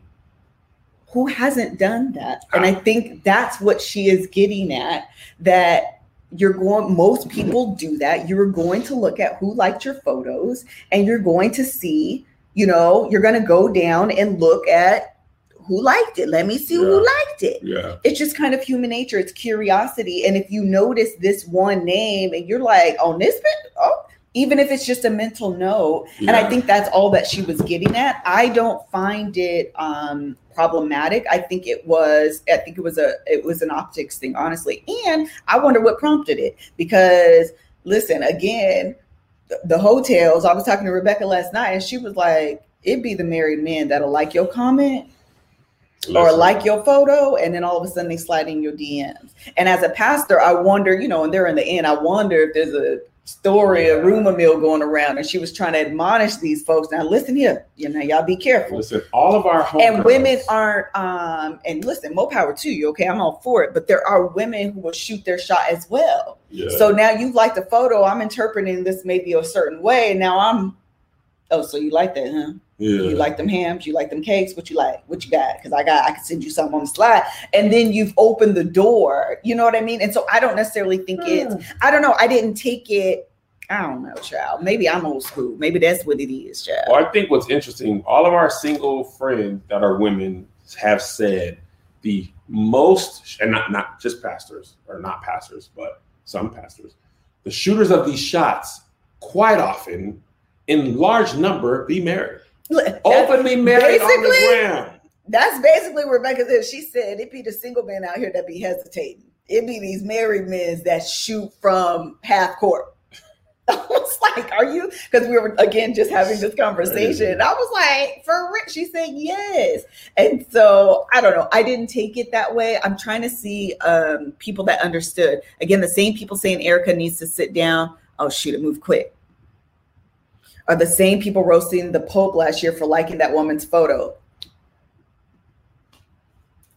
S1: Who hasn't done that? And i think that's what she is getting at that you're going most people do that. You're going to look at who liked your photos and you're going to see you know you're going to go down and look at who liked it. Let me see who liked it.
S2: Yeah.
S1: It's just kind of human nature. It's curiosity. And if you notice this one name and you're like on this bit oh even if it's just a mental note. And i think that's all that she was getting at. I don't find it um problematic. I think it was i think it was a it was an optics thing honestly. And i wonder what prompted it because listen again the, the Heaux Tales i was talking to rebecca last night and she was like it'd be the married men that'll like your comment or like your photo, and then all of a sudden they slide in your DMs. And as a pastor, I wonder, you know, and they're in the end, I wonder if there's a story, a rumor mill going around, and she was trying to admonish these folks. Now, listen here, you know, y'all be careful.
S2: Listen, all of our home
S1: And women aren't, um, and listen, more power to you, okay? I'm all for it, but there are women who will shoot their shot as well.
S2: Yeah.
S1: So now you like the photo, I'm interpreting this maybe a certain way, and now I'm, oh, so you like that, huh?
S2: yeah.
S1: You like them hams? You like them cakes? What you like? What you got? Because I got, I can send you something on the slide, and then you've opened the door. You know what I mean? And so I don't necessarily think it's. Hmm. I don't know. I didn't take it. I don't know, child. Maybe I'm old school. Maybe that's what it is, child.
S2: Well, I think what's interesting, all of our single friends that are women have said the most, and not not just pastors or not pastors, but some pastors, the shooters of these shots quite often, in large number, be married,
S1: That's,
S2: openly married on the ground.
S1: that's basically what Rebecca said. She said it'd be the single men out here that be hesitating. It'd be these married men that shoot from half court. I was like, "Are you?" Because we were again just having this conversation. I was like, "For real?" She said, "Yes." And so I don't know. I didn't take it that way. I'm trying to see um, people that understood. Again, the same people saying Erica needs to sit down. Oh shoot, it moved quick. Are the same people roasting the Pope last year for liking that woman's photo?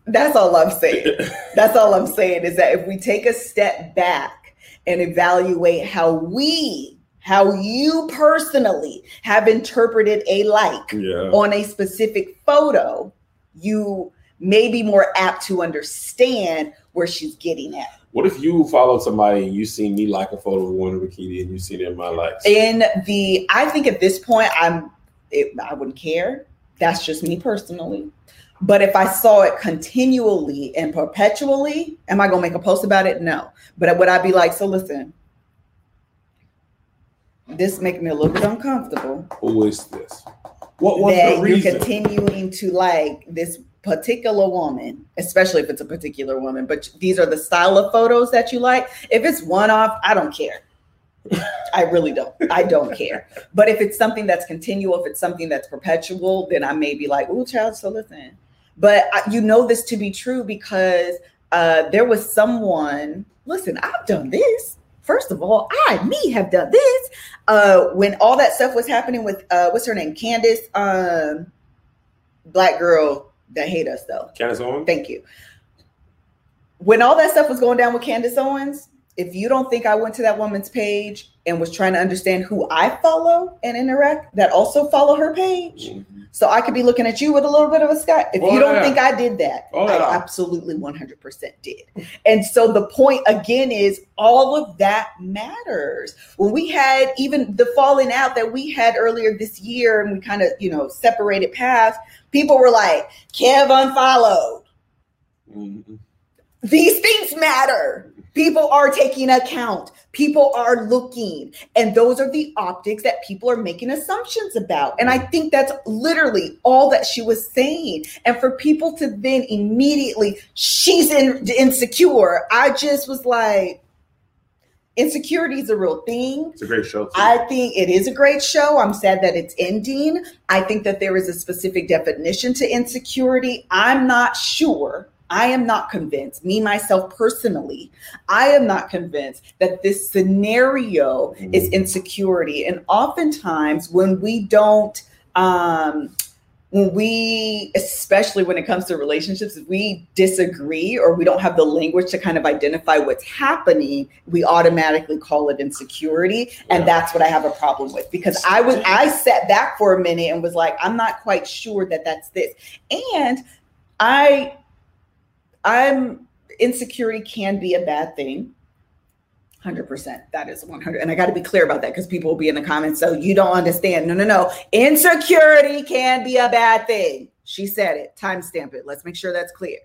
S1: That's all I'm saying. That's all I'm saying is that if we take a step back and evaluate how we, how you personally have interpreted a like
S2: Yeah.
S1: on a specific photo, you may be more apt to understand where she's getting at.
S2: What if you followed somebody and you seen me like a photo of one bikini and you seen it in my likes?
S1: In the, I think at this point, I'm, it, I wouldn't care. That's just me personally. But if I saw it continually and perpetually, am I gonna make a post about it? No. But would I be like, so listen, this making me a little bit uncomfortable.
S2: Who is this? What was
S1: that
S2: the reason?
S1: you're continuing to like this particular woman, especially if it's a particular woman. But these are the style of photos that you like. If it's one off, I don't care. I really don't. I don't care. But if it's something that's continual, if it's something that's perpetual, then I may be like, "Ooh, child, so listen." But I, you know this to be true because uh, there was someone. Listen, I've done this. First of all, I me have done this. Uh, when all that stuff was happening with uh, what's her name, Candace, um, black girl that hate us though.
S2: Candace Owens?
S1: Thank you. When all that stuff was going down with Candace Owens, if you don't think I went to that woman's page and was trying to understand who I follow and interact, that also follow her page.
S2: Mhm.
S1: So I could be looking at you with a little bit of a sky. If
S2: Oh,
S1: you don't
S2: yeah.
S1: think I did that,
S2: Oh,
S1: I
S2: yeah.
S1: absolutely 100% did. And so the point again is all of that matters. When we had even the falling out that we had earlier this year and we kind of, you know, separated paths, people were like, Kev unfollowed.
S2: Mhm.
S1: These things matter. People are taking account. People are looking. And those are the optics that people are making assumptions about. And I think that's literally all that she was saying. And for people to then immediately, she's in, insecure. I just was like, insecurity is a real thing.
S2: It's a great show. Too.
S1: I think it is a great show. I'm sad that it's ending. I think that there is a specific definition to insecurity. I'm not sure. I am not convinced, me myself personally, I am not convinced that this scenario is insecurity. And oftentimes, when we don't, um, when we, especially when it comes to relationships, if we disagree or we don't have the language to kind of identify what's happening, we automatically call it insecurity. And
S2: Yeah.
S1: that's what I have a problem with because I was, I sat back for a minute and was like, I'm not quite sure that that's this. And I, I'm, insecurity can be a bad thing. 100%. That is 100. And I got to be clear about that because people will be in the comments. So you don't understand. No, no, no. Insecurity can be a bad thing. She said it. Timestamp it. Let's make sure that's clear.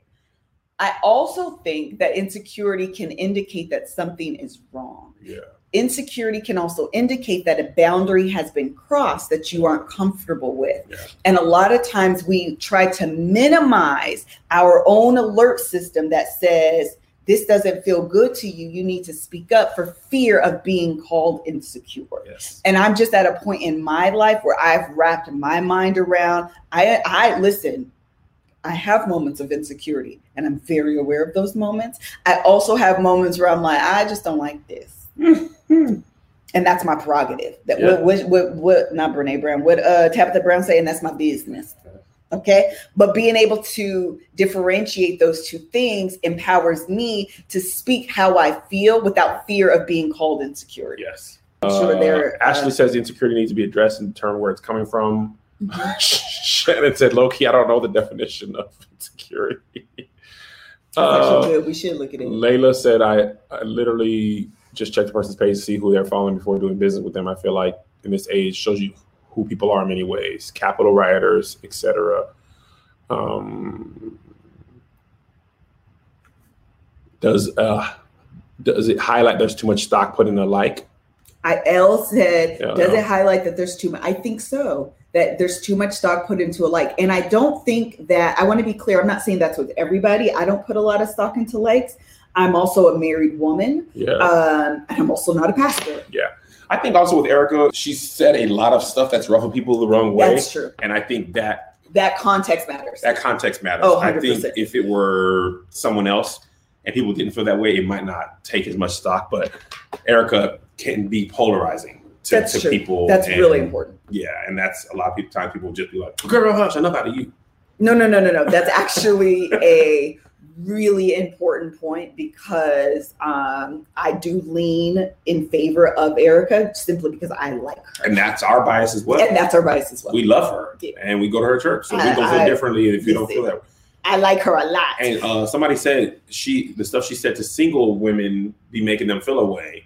S1: I also think that insecurity can indicate that something is wrong.
S2: yeah.
S1: Insecurity can also indicate that a boundary has been crossed that you aren't comfortable with.
S2: Yeah.
S1: And a lot of times we try to minimize our own alert system that says, this doesn't feel good to you. You need to speak up for fear of being called insecure.
S2: Yes.
S1: And I'm just at a point in my life where I've wrapped my mind around. I, I listen. I have moments of insecurity and I'm very aware of those moments. I also have moments where I'm like, I just don't like this. and that's my prerogative. That
S2: Yeah.
S1: what, what, what, not Brene Brown, what uh, Tabitha Brown saying, that's my business. Okay. But being able to differentiate those two things empowers me to speak how I feel without fear of being called insecure.
S2: Yes.
S1: I'm sure
S2: Uh,
S1: they're, uh,
S2: Ashley says the insecurity needs to be addressed and determine where it's coming from.
S1: Mhm.
S2: Shannon said, low key, I don't know the definition of insecurity.
S1: That's
S2: Uh,
S1: good. We should look at it.
S2: Layla said, I, I literally just check the person's page to see who they're following before doing business with them. I feel like in this age shows you who people are in many ways, Capitol rioters, etc. Um, does uh, does it highlight there's too much stock put in a like?
S1: I L said, does it highlight that there's too much? I think so. That there's too much stock put into a like. And I don't think that I want to be clear. I'm not saying that's with everybody. I don't put a lot of stock into likes. I'm also a married woman.
S2: Yeah.
S1: Um, and I'm also not a pastor. Yeah.
S2: I think also with Erica, she said a lot of stuff that's ruffled people the wrong way.
S1: That's true.
S2: and I think that
S1: That context matters.
S2: that context matters.
S1: Oh,
S2: I think if it were someone else and people didn't feel that way, it might not take as much stock. But Erica can be polarizing to,
S1: That's
S2: to
S1: true.
S2: people.
S1: That's
S2: and-
S1: really important.
S2: Yeah, and that's a lot of people. Time people just be like, "Girl, hush, enough out of you."
S1: No, no, no, no, no. That's actually a really important point because um, I do lean in favor of Erica simply because I like her.
S2: And that's our bias as well.
S1: and that's our bias as well.
S2: we love her,
S1: Yeah.
S2: and we go to her church, so we gonna feel
S1: I-
S2: differently if you don't feel that. way.
S1: I like her a lot.
S2: And uh, somebody said she the stuff she said to single women be making them feel away.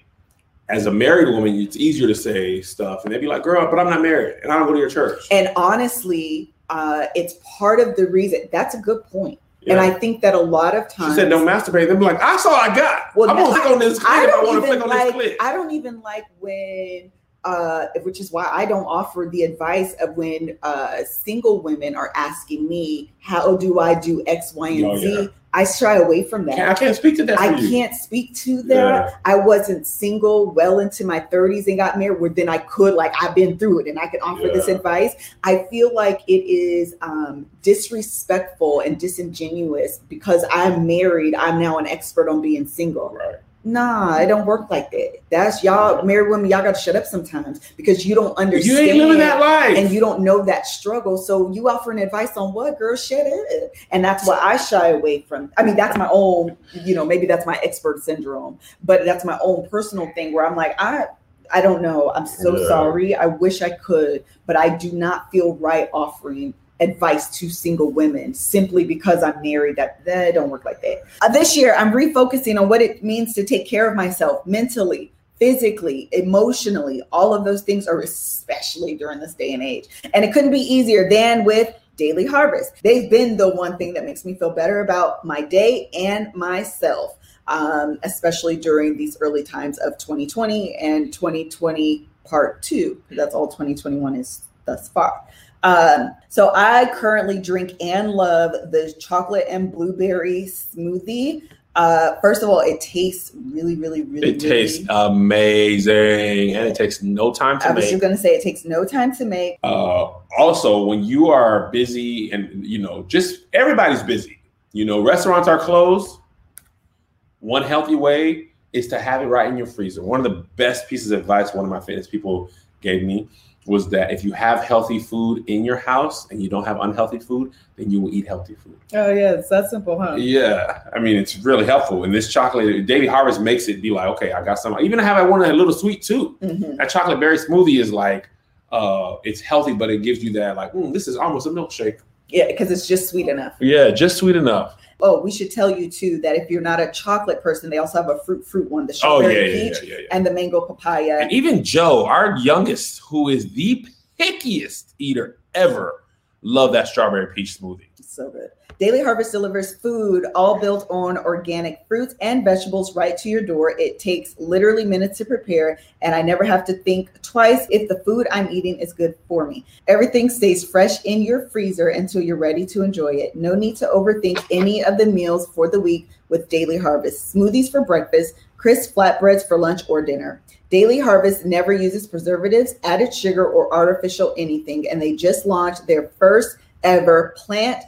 S2: As a married woman, it's easier to say stuff, and they'd be like, "Girl, but I'm not married, and I don't go to your church."
S1: And honestly, uh, it's part of the reason. That's a good point. And I think that a lot of times She
S2: said, "Don't masturbate." They'd be like, "I saw I got.
S1: Well,
S2: I'm gonna click on this clip.
S1: I
S2: I,
S1: don't
S2: want to
S1: even
S2: click on
S1: like.
S2: this clip."
S1: I don't even like when, uh, which is why I don't offer the advice of when uh, single women are asking me, "How do I do X, Y, and
S2: Oh,
S1: Z?"
S2: yeah.
S1: I shy away from that.
S2: I can't speak to that.
S1: I can't speak to that.
S2: Yeah.
S1: I wasn't single well into my 30s and got married, where then I could, like, I've been through it and I can offer this advice. I feel like it is um, disrespectful and disingenuous because I'm married. I'm now an expert on being single.
S2: Right.
S1: Nah, it don't work like that. That's y'all, married women, y'all got to shut up sometimes because you don't understand.
S2: You ain't living that life.
S1: and you don't know that struggle. So you offering advice on what, girl? Shut up. And that's why I shy away from. I mean, that's my own. You know, maybe that's my expert syndrome, but that's my own personal thing where I'm like, I, I don't know. I'm so
S2: Yeah.
S1: sorry. I wish I could, but I do not feel right offering advice to single women simply because I'm married. That that don't work like that. Uh, this year, I'm refocusing on what it means to take care of myself mentally, physically, emotionally. All of those things are especially during this day and age. And it couldn't be easier than with Daily Harvest. They've been the one thing that makes me feel better about my day and myself, um, especially during these early times of 2020 and 2020 part two. 'cause That's all 2021 is thus far. Um, so I currently drink and love the chocolate and blueberry smoothie. Uh, first of all, it tastes really, really, really.
S2: it tastes
S1: really-
S2: amazing, and it takes no time to make.
S1: I was just gonna say it takes no time to make.
S2: uh, also, when you are busy, and you know, just everybody's busy. You know, restaurants are closed. One healthy way is to have it right in your freezer. One of the best pieces of advice one of my fitness people gave me was that if you have healthy food in your house and you don't have unhealthy food, then you will eat healthy food.
S1: Oh yeah, it's that simple, huh?
S2: Yeah, I mean it's really helpful. And this chocolate, Daily Harvest makes it be like, okay, I got some. Even have I want a little sweet too.
S1: Mhm.
S2: That chocolate berry smoothie is like, uh, it's healthy, but it gives you that like, mm, this is almost a milkshake.
S1: Yeah, because it's just sweet enough.
S2: Yeah, just sweet enough.
S1: Oh, we should tell you too that if you're not a chocolate person, they also have a fruit fruit one, the
S2: Oh
S1: strawberry
S2: yeah, yeah,
S1: peach
S2: yeah, yeah.
S1: and the mango papaya.
S2: And even Joe, our youngest, who is the pickiest eater ever, love that strawberry peach smoothie.
S1: So good. Daily Harvest delivers food all built on organic fruits and vegetables right to your door. It takes literally minutes to prepare, and I never have to think twice if the food I'm eating is good for me. Everything stays fresh in your freezer until you're ready to enjoy it. No need to overthink any of the meals for the week with Daily Harvest. Smoothies for breakfast, crisp flatbreads for lunch or dinner. Daily Harvest never uses preservatives, added sugar, or artificial anything, and they just launched their first ever plant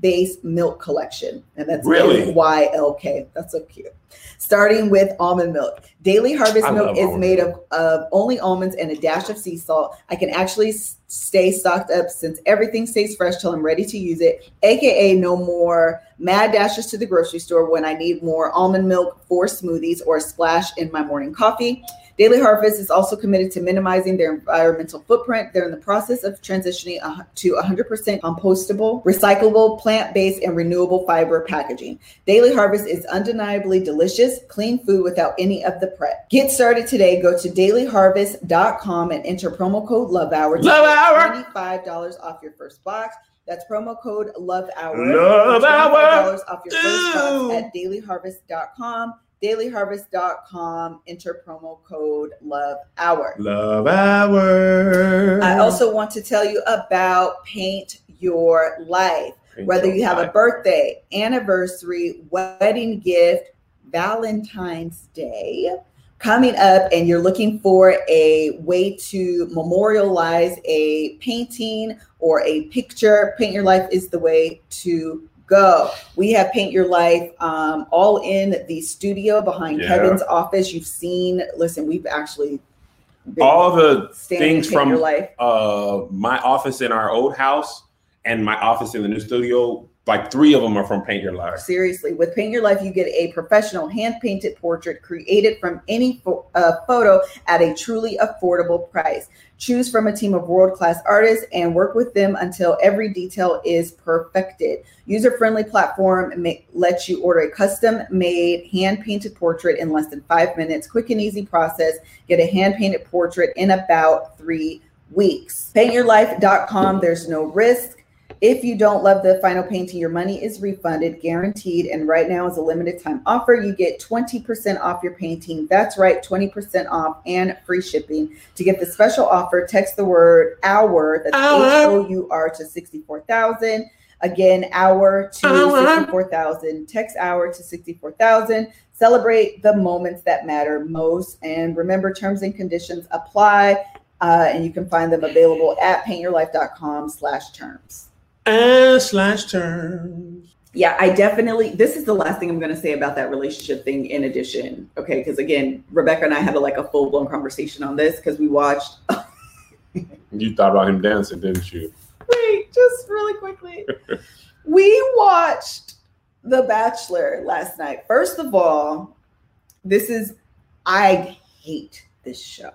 S1: based milk collection. And that's
S2: Really?
S1: YLK. That's so cute. Starting with almond milk. Daily Harvest
S2: I
S1: milk is made
S2: milk.
S1: of, of only almonds and a dash of sea salt. I can actually stay stocked up since everything stays fresh till I'm ready to use it. AKA, no more mad dashes to the grocery store when I need more almond milk for smoothies or a splash in my morning coffee. Daily Harvest is also committed to minimizing their environmental footprint. They're in the process of transitioning to 100% compostable, recyclable, plant based, and renewable fiber packaging. Daily Harvest is undeniably delicious, clean food without any of the prep. Get started today. Go to dailyharvest.com and enter promo code LOVEHOUR to
S2: Love
S1: get
S2: Hour.
S1: $25 off your first box. That's promo code Love Hour.
S2: Love Hour.
S1: $25 off your first box at dailyharvest.com. Dailyharvest.com. Enter promo code Love Hour.
S2: Love hour.
S1: I also want to tell you about Paint Your Life. Whether you have a birthday, anniversary, wedding gift, Valentine's Day coming up, and you're looking for a way to memorialize a painting or a picture, Paint Your Life is the way to go. We have Paint Your Life um, all in the studio behind
S2: Yeah.
S1: Kevin's office. You've seen, listen, we've actually been
S2: all the things from uh my office in our old house and my office in the new studio, like three of them are from Paint Your Life.
S1: Seriously, with Paint Your Life, you get a professional hand painted portrait created from any pho- uh, photo at a truly affordable price. Choose from a team of world class artists and work with them until every detail is perfected. User friendly platform may, lets you order a custom made hand painted portrait in less than five minutes. Quick and easy process. Get a hand painted portrait in about three weeks. PaintYourLife.com. There's no risk. If you don't love the final painting, your money is refunded, guaranteed. And right now is a limited time offer. You get 20% off your painting. That's right, 20% off and free shipping. To get the special offer, text the word hour, that's H. O U R to 64,000. Again, hour to
S2: Hour.
S1: 64,000. Text hour to 64,000. Celebrate the moments that matter most. And remember, terms and conditions apply. Uh, and you can find them available at paintyourlife.com slash terms
S2: And slash terms.
S1: yeah i definitely this is the last thing i'm going to say about that relationship thing in addition okay because again rebecca and i had a, like a full-blown conversation on this because we watched
S2: You thought about him dancing, didn't you?
S1: wait just really quickly we watched the bachelor last night first of all this is i hate this show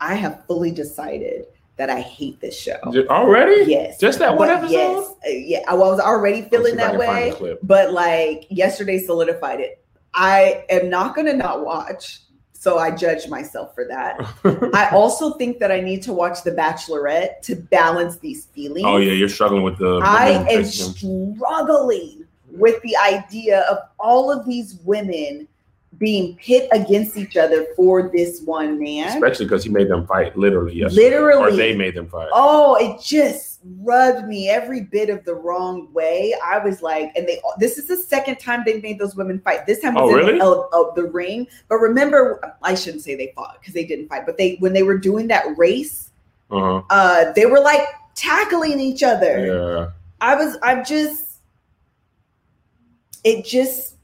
S1: i have fully decided that i hate this show
S2: Already?
S1: yes
S2: Just that one
S1: But
S2: episode?
S1: yes uh, yeah i was already feeling that way but like yesterday solidified it. I am not going to not watch, so I judge myself for that. I also think that I need to watch The Bachelorette to balance these feelings.
S2: oh yeah, you're struggling with the. the
S1: I am struggling with the idea of all of these women being pit against each other for this one man.
S2: especially because he made them fight literally yesterday.
S1: Literally.
S2: or they made them fight.
S1: Oh, it just rubbed me every bit of the wrong way. I was like, and they this is the second time they've made those women fight. This time was
S2: Oh,
S1: in
S2: really?
S1: the, of- of the ring. But remember, I shouldn't say they fought because they didn't fight, but they when they were doing that race,
S2: Uh-huh.
S1: uh, they were like tackling each other.
S2: Yeah.
S1: I was I'm just it just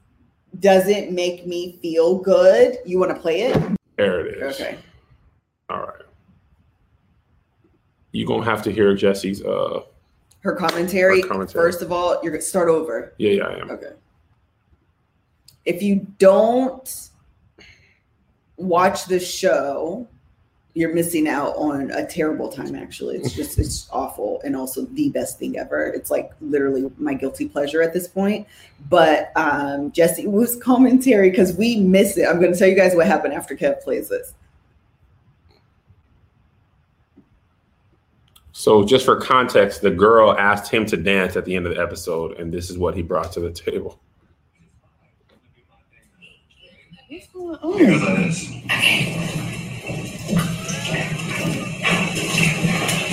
S1: doesn't make me feel good. You want to play it?
S2: There it is.
S1: Okay.
S2: All right. You're gonna have to hear Jesse's uh
S1: Her commentary.
S2: Her commentary.
S1: First of all, you're gonna start over.
S2: yeah, yeah, I am.
S1: Okay. If you don't watch the show, you're missing out on a terrible time actually. It's just it's awful and also the best thing ever. It's like literally my guilty pleasure at this point. But um Jesse Wu's commentary because we miss it. I'm gonna tell you guys what happened after Kev plays this.
S2: So just for context, the girl asked him to dance at the end of the episode, and this is what he brought to the table.
S1: What's going on?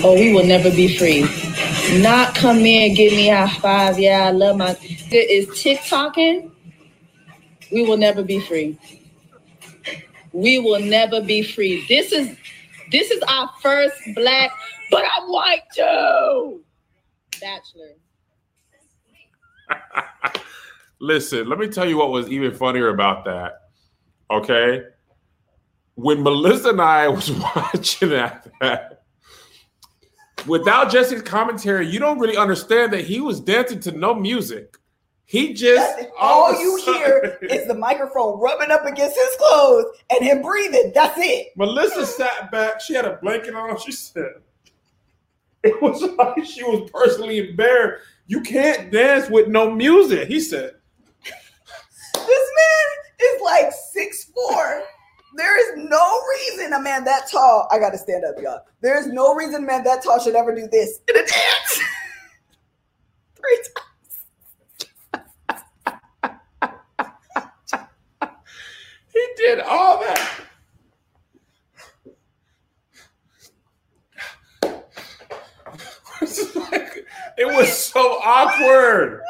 S3: Oh, we will never be free. Not come in, give me high five. Yeah, I love my. It is TikToking. We will never be free. We will never be free. This is this is our first black, but I'm white too. Bachelor.
S2: Listen, let me tell you what was even funnier about that. Okay. When Melissa and I was watching that, without Jesse's commentary, you don't really understand that he was dancing to no music. He just
S1: all, you
S2: sudden-
S1: hear is the microphone rubbing up against his clothes and him breathing. That's it.
S2: Melissa sat back. She had a blanket on. She said, "It was like she was personally embarrassed. You can't dance with no music." He said,
S1: This man is like six four. There is no reason a man that tall. I gotta stand up, y'all. There is no reason a man that tall should ever do this in a dance. Three times.
S2: "He did all that." Like- it was so awkward.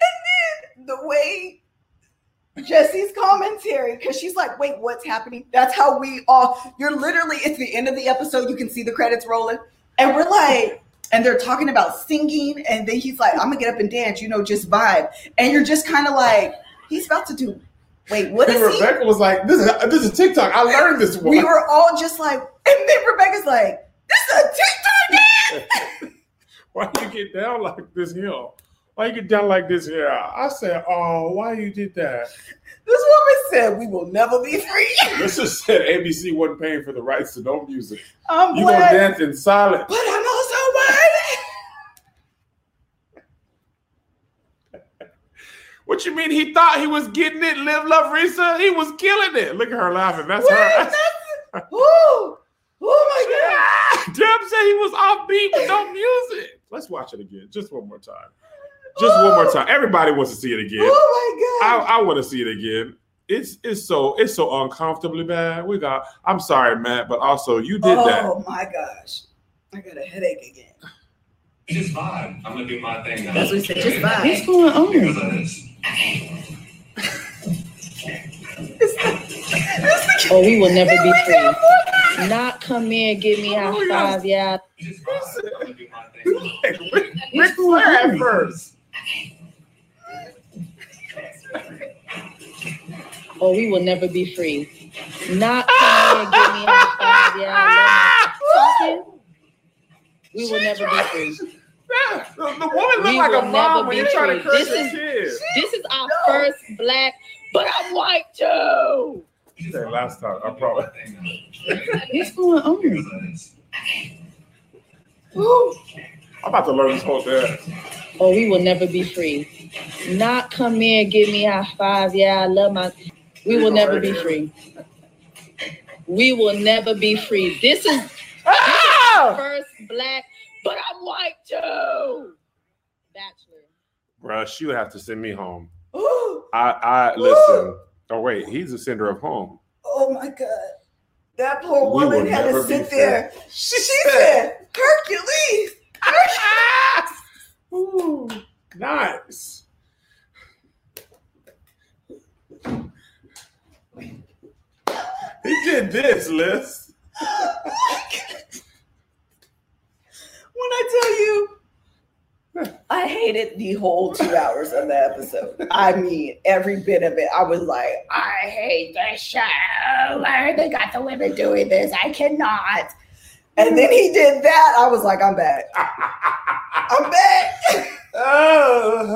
S1: And then the way Jesse's commentary, because she's like, wait, what's happening? That's how we all, you're literally, it's the end of the episode. You can see the credits rolling. And we're like, and they're talking about singing. And then he's like, I'm going to get up and dance, you know, just vibe. And you're just kind of like, he's about to do, wait, what is he?
S2: Rebecca was like, "This is this is TikTok. I learned this one."
S1: We were all just like, and then Rebecca's like, this is a TikTok dance.
S2: why do you get down like this here? Why you get down like this here? I said, oh, why you did that?
S1: This woman said, we will never be free.
S2: This just said ABC wasn't paying for the rights to no music.
S1: I'm
S2: You gonna dance in silence.
S1: But I'm also worthy.
S2: What you mean? He thought he was getting it. Live, love, Risa. He was killing it. Look at her laughing. That's
S1: Wait,
S2: her.
S1: that's- Ooh. Oh my god.
S2: Deb said he was offbeat with no music. Let's watch it again, just one more time. Just one more time. Everybody wants to see it again.
S1: Oh my
S2: I,
S1: god.
S2: I want to see it again. It's it's so it's so uncomfortably bad. We got. I'm sorry, Matt, but also you did oh that.
S1: oh my gosh. I got a headache again.
S4: Just vibe. I'm gonna do my thing now.
S1: That's what he said. Just vibe.
S3: What's
S1: vibe.
S3: going on?
S4: Because of this.
S3: Oh, we will never be free. Not come in, give me a high oh five, yeah.
S4: Just vibe. I'm gonna do my thing.
S2: Like, Ric Ric Flair at first.
S3: Oh, we will never be free. Not come in, give me a high five, yeah. I love my- Talking. We will never be free.
S2: Yeah, the, the woman looked like a mom when
S3: be
S2: you're trying to curse
S3: This
S2: your
S3: is-
S2: kids.
S3: This is our first black, but I'm white too.
S2: She said last time. I promise.
S3: What's going on?
S4: Because of this.
S2: I'm about to learn this whole dance.
S3: Oh, we will never be free. Not come in, give me a high five, yeah. I love my. We will never be free. We will never be free. This is
S2: Ah!
S3: first black, but I'm white too. Bachelor.
S2: Bruh, she would have to send me home.
S1: Ooh.
S2: I, I listen. Oh wait, he's a sender of home.
S1: Oh my god. That poor
S2: We
S1: woman had to sit there. She, said, Hercules.
S2: Ooh, nice. He did this, Liz.
S1: when I tell you, I hated the whole two hours of the episode. I mean, every bit of it. I was like, I hate this show. Why are they got the women doing this? I cannot. And then he did that. I was like, I'm back. I'm back.
S2: oh,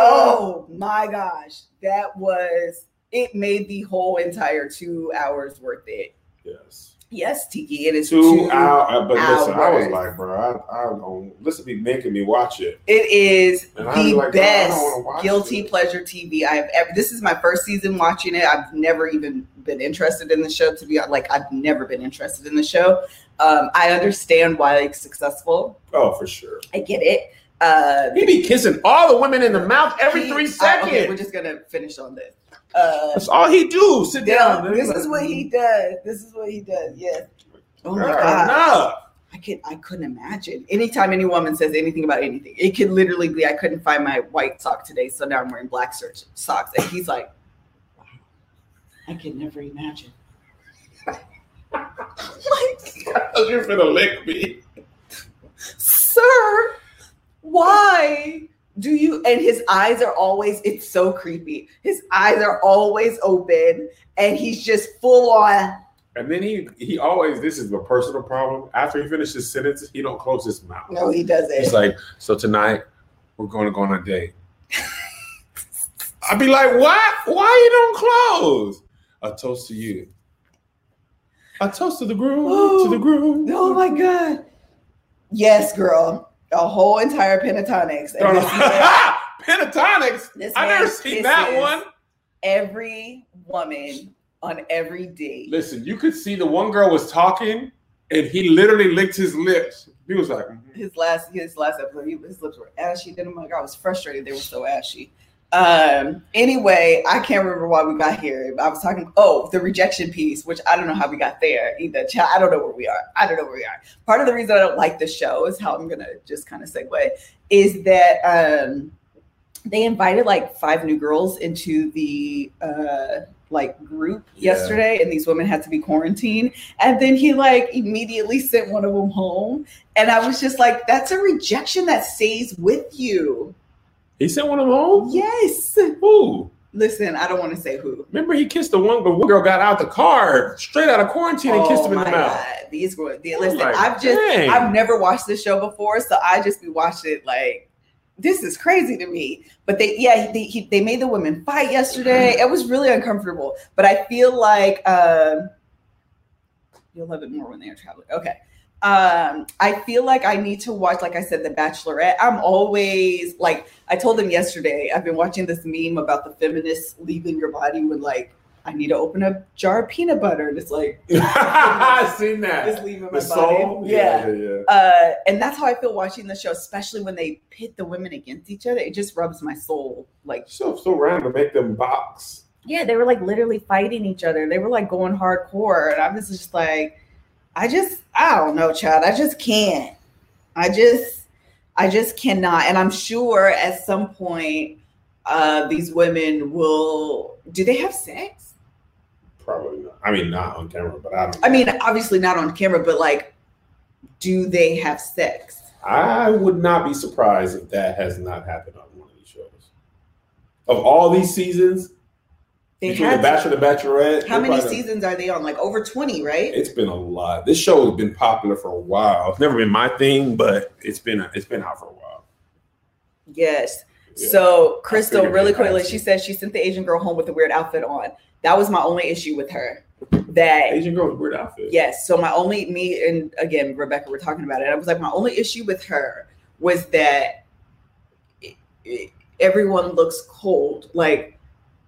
S1: oh my gosh. That was, it made the whole entire two hours worth it.
S2: yes.
S1: Yes, Tiki, it is
S2: Two hours, uh, but listen, I was like, bro, I, I don't listen. To be making me watch it.
S1: It is
S2: And
S1: the
S2: like, "Bro, I
S1: best guilty
S2: this."
S1: pleasure TV I've ever. This is my first season watching it. I've never even been interested in the show. To be honest, like I've never been interested in the show. Um, I understand why it's successful.
S2: Oh, for sure.
S1: I get it. Uh,
S2: He be kissing all the women in the mouth every
S1: he-
S2: three seconds.
S1: okay, we're just gonna finish on this. Uh,
S2: That's all he do. Sit down.
S1: down. This is what he does. This is what he does. Yes. Oh my
S2: Girl,
S1: god.
S2: enough.
S1: I could I couldn't imagine. Anytime any woman says anything about anything, it could literally be I couldn't find my white sock today, so now I'm wearing black search socks. And he's like, wow, I could never imagine. Like,
S2: You're gonna lick me.
S1: sir, Why do you? And his eyes are always, it's so creepy. His eyes are always open and he's just full on.
S2: And then he he always this is a personal problem. After he finishes sentences, he don't close his mouth.
S1: No, he doesn't.
S2: He's like, so tonight we're going to go on a date. I'd be like, what? Why you don't close? A toast to you. A toast to the groom. to the groom.
S1: Oh my God. Yes, girl. A whole entire Pentatonix. And this man-
S2: Pentatonix.
S1: This
S2: I never seen that one.
S1: every woman on every date.
S2: Listen, you could see the one girl was talking, and he literally licked his lips. He was like, mhm.
S1: his last his last episode, he, his lips were ashy. Then I'm like, I was frustrated. They were so ashy. Um. Anyway, I can't remember why we got here. I was talking. Oh, the rejection piece, which I don't know how we got there either. I don't know where we are. I don't know where we are. Part of the reason I don't like the show is how I'm gonna just kind of segue is that um they invited like five new girls into the uh like group
S2: Yeah.
S1: yesterday and these women had to be quarantined and then he like immediately sent one of them home and i was just like that's a rejection that stays with you
S2: he sent one of them home.
S1: yes
S2: Who?
S1: listen i don't want to say who
S2: Remember, he kissed the one, but one girl got out the car straight out of quarantine and kissed him in the
S1: Oh
S2: mouth.
S1: God. These girls, the- listen,
S2: like,
S1: I've just,
S2: dang.
S1: I've never watched this show before, so I just be watching it like, this is crazy to me. But they, yeah, they, he, they made the women fight yesterday. It was really uncomfortable. But I feel like um, you'll love it more when they're traveling. Okay. Um, I feel like I need to watch, like I said, The Bachelorette. I'm always like, I told them yesterday, I've been watching this meme about the feminists leaving your body when like I need to open a jar of peanut butter. And it's like
S2: I've seen that.
S1: just leaving my
S2: The
S1: body.
S2: soul.
S1: Yeah.
S2: yeah, yeah.
S1: Uh, and that's how I feel watching the show, especially when they pit the women against each other. It just rubs my soul. Like,
S2: So so random to make them box.
S1: yeah, they were like literally fighting each other. They were like going hardcore. And I was just like, I just, I don't know, child. I just can't. I just, I just cannot. And I'm sure at some point, uh, these women will. Do they have sex?
S2: Probably not. I mean, not on camera, but I don't.
S1: I mean, obviously not on camera, but like, do they have sex?
S2: I would not be surprised if that has not happened on one of these shows. Of all these seasons,
S1: They
S2: between The Bachelor, The Bachelorette,
S1: How many seasons are they on? Like over 20, right?
S2: It's been a lot. This show has been popular for a while. It's never been my thing, but it's been it's been out for a while.
S1: Yes.
S2: Yeah.
S1: So Crystal, really quickly, she said she sent the Asian girl home with a weird outfit on. That was my only issue with her. That
S2: Asian girl with weird outfit.
S1: yes. So my only me and again Rebecca were talking about it. I was like, my only issue with her was that it- it- everyone looks cold. Like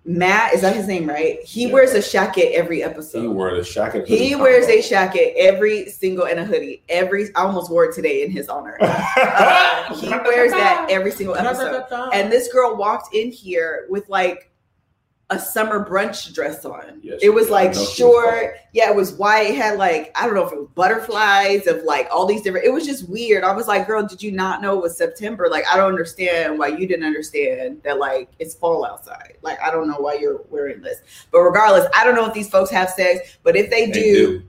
S1: Matt, is that his name, right? He
S2: Yeah.
S1: wears a jacket every episode.
S2: He wears a shacket.
S1: He wears a jacket every single and a hoodie. Every I almost wore it today in his honor. Uh, he wears that every single episode. And this girl walked in here with like a summer brunch dress on.
S2: She
S1: it was like
S2: know she was
S1: short. Yeah, it was white. It had like, I don't know if it was butterflies of like all these different. It was just weird. I was like, girl, did you not know it was September? Like, I don't understand why you didn't understand that like it's fall outside. Like, I don't know why you're wearing this. But regardless, I don't know if these folks have sex, but if they,
S2: They
S1: do,
S2: do.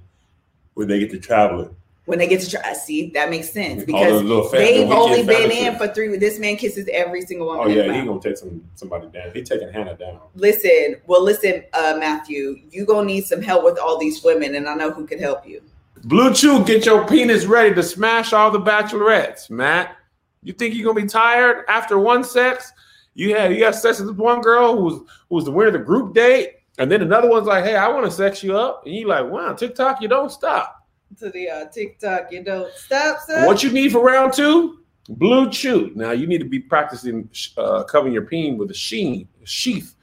S2: When they get to traveling.
S1: When they get to try, see, that makes sense because
S2: those little fam-
S1: they've only been
S2: family
S1: in
S2: trips.
S1: for three. This man kisses every single woman.
S2: Oh
S1: in the
S2: yeah, he
S1: mouth.
S2: gonna take some somebody down. He taking Hannah down.
S1: Listen, well, listen, uh, Matthew, you gonna need some help with all these women, and I know who can help you.
S2: Blue Chew, get your penis ready to smash all the bachelorettes, Matt. You think you're gonna be tired after one sex? You had you have sex with one girl who was who was the winner of the group date, and then another one's like, "Hey, I want to sex you up," and you like, "Wow, TikTok, you don't stop."
S1: To the uh, TikTok, you don't stop, son.
S2: What you need for round two? Blue Chew. Now you need to be practicing uh, covering your peen with a sheen, a sheath.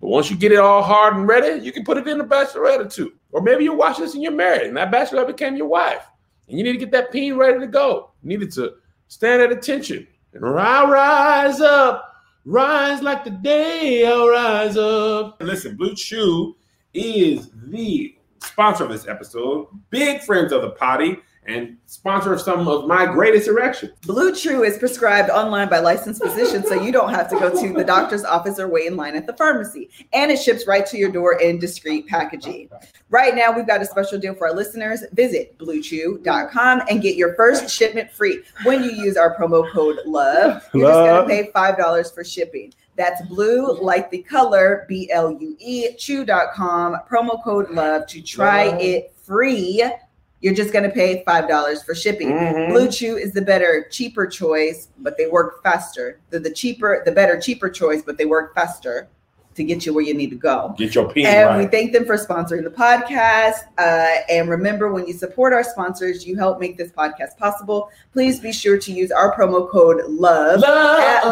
S2: But once you get it all hard and ready, you can put it in a bachelorette or two. Or maybe you're watching this and you're married, and that bachelorette became your wife. And you need to get that peen ready to go. You needed to stand at attention. And rise up, rise like the day I'll rise up. Listen, Blue Chew is the sponsor of this episode, big friends of the potty, and sponsor of some of my greatest erections.
S1: Blue Chew is prescribed online by licensed physicians, so you don't have to go to the doctor's office or wait in line at the pharmacy. And it ships right to your door in discreet packaging. Right now, we've got a special deal for our listeners. Visit bluechew.com and get your first shipment free when you use our promo code LOVE. You're just
S2: Love.
S1: going to pay $5 for shipping. That's blue, like the color, B L U E, chew.com, promo code LOVE to try
S2: Love.
S1: it free. You're just going to pay $5 for shipping.
S2: Mhm.
S1: Blue Chew is the better, cheaper choice, but they work faster. They're the cheaper, the better, cheaper choice, but they work faster to get you where you need to go.
S2: Get your pen
S1: And we thank them for sponsoring the podcast. Uh, and remember, when you support our sponsors, you help make this podcast possible. Please be sure to use our promo code LOVE, at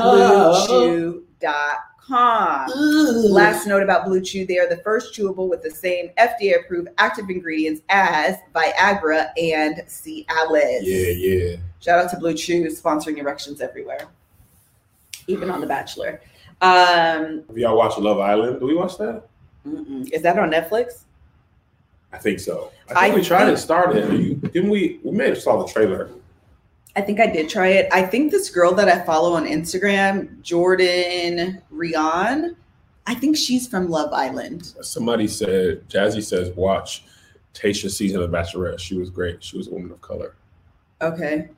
S1: bluechew.com. Last note about Blue Chew, they are the first chewable with the same FDA approved active ingredients as Viagra and Cialis.
S2: Yeah, yeah.
S1: Shout out to Blue Chew sponsoring erections everywhere, even on The Bachelor. Um,
S2: Have y'all watched Love Island? Do we watch that?
S1: mm-mm. is that on Netflix?
S2: I think so. I think
S1: I
S2: we tried
S1: think-
S2: to start it. You- Didn't we? We may have saw the trailer.
S1: I think I did try it. I think this girl that I follow on Instagram, Jordan Rian, I think she's from Love Island.
S2: Somebody said, Jazzy says, watch Tayshia's season of The Bachelorette. She was great. She was a woman of color.
S1: Okay.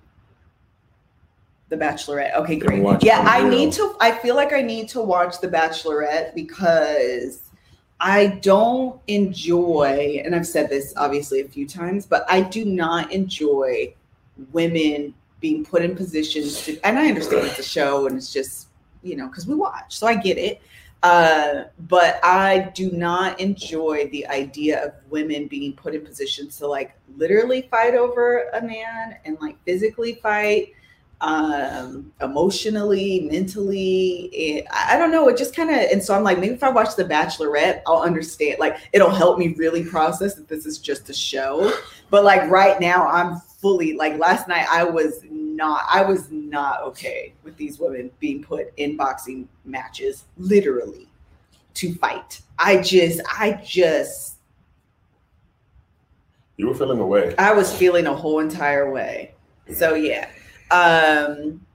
S1: The Bachelorette. Okay, great. Yeah. I need to. I feel like I need to watch The Bachelorette because I don't enjoy, and I've said this obviously a few times, but I do not enjoy women being put in positions to. And I understand it's a show and it's just you know because we watch, so I get it. Uh, but I do not enjoy the idea of women being put in positions to like literally fight over a man and like physically fight um emotionally mentally it, i I don't know it just kind of and so i'm like maybe if i watch the bachelorette i'll understand like it'll help me really process that this is just a show but like right now i'm fully like last night i was not i was not okay with these women being put in boxing matches literally to fight i just i just
S2: You were feeling away.
S1: I was feeling a whole entire way. So yeah. Um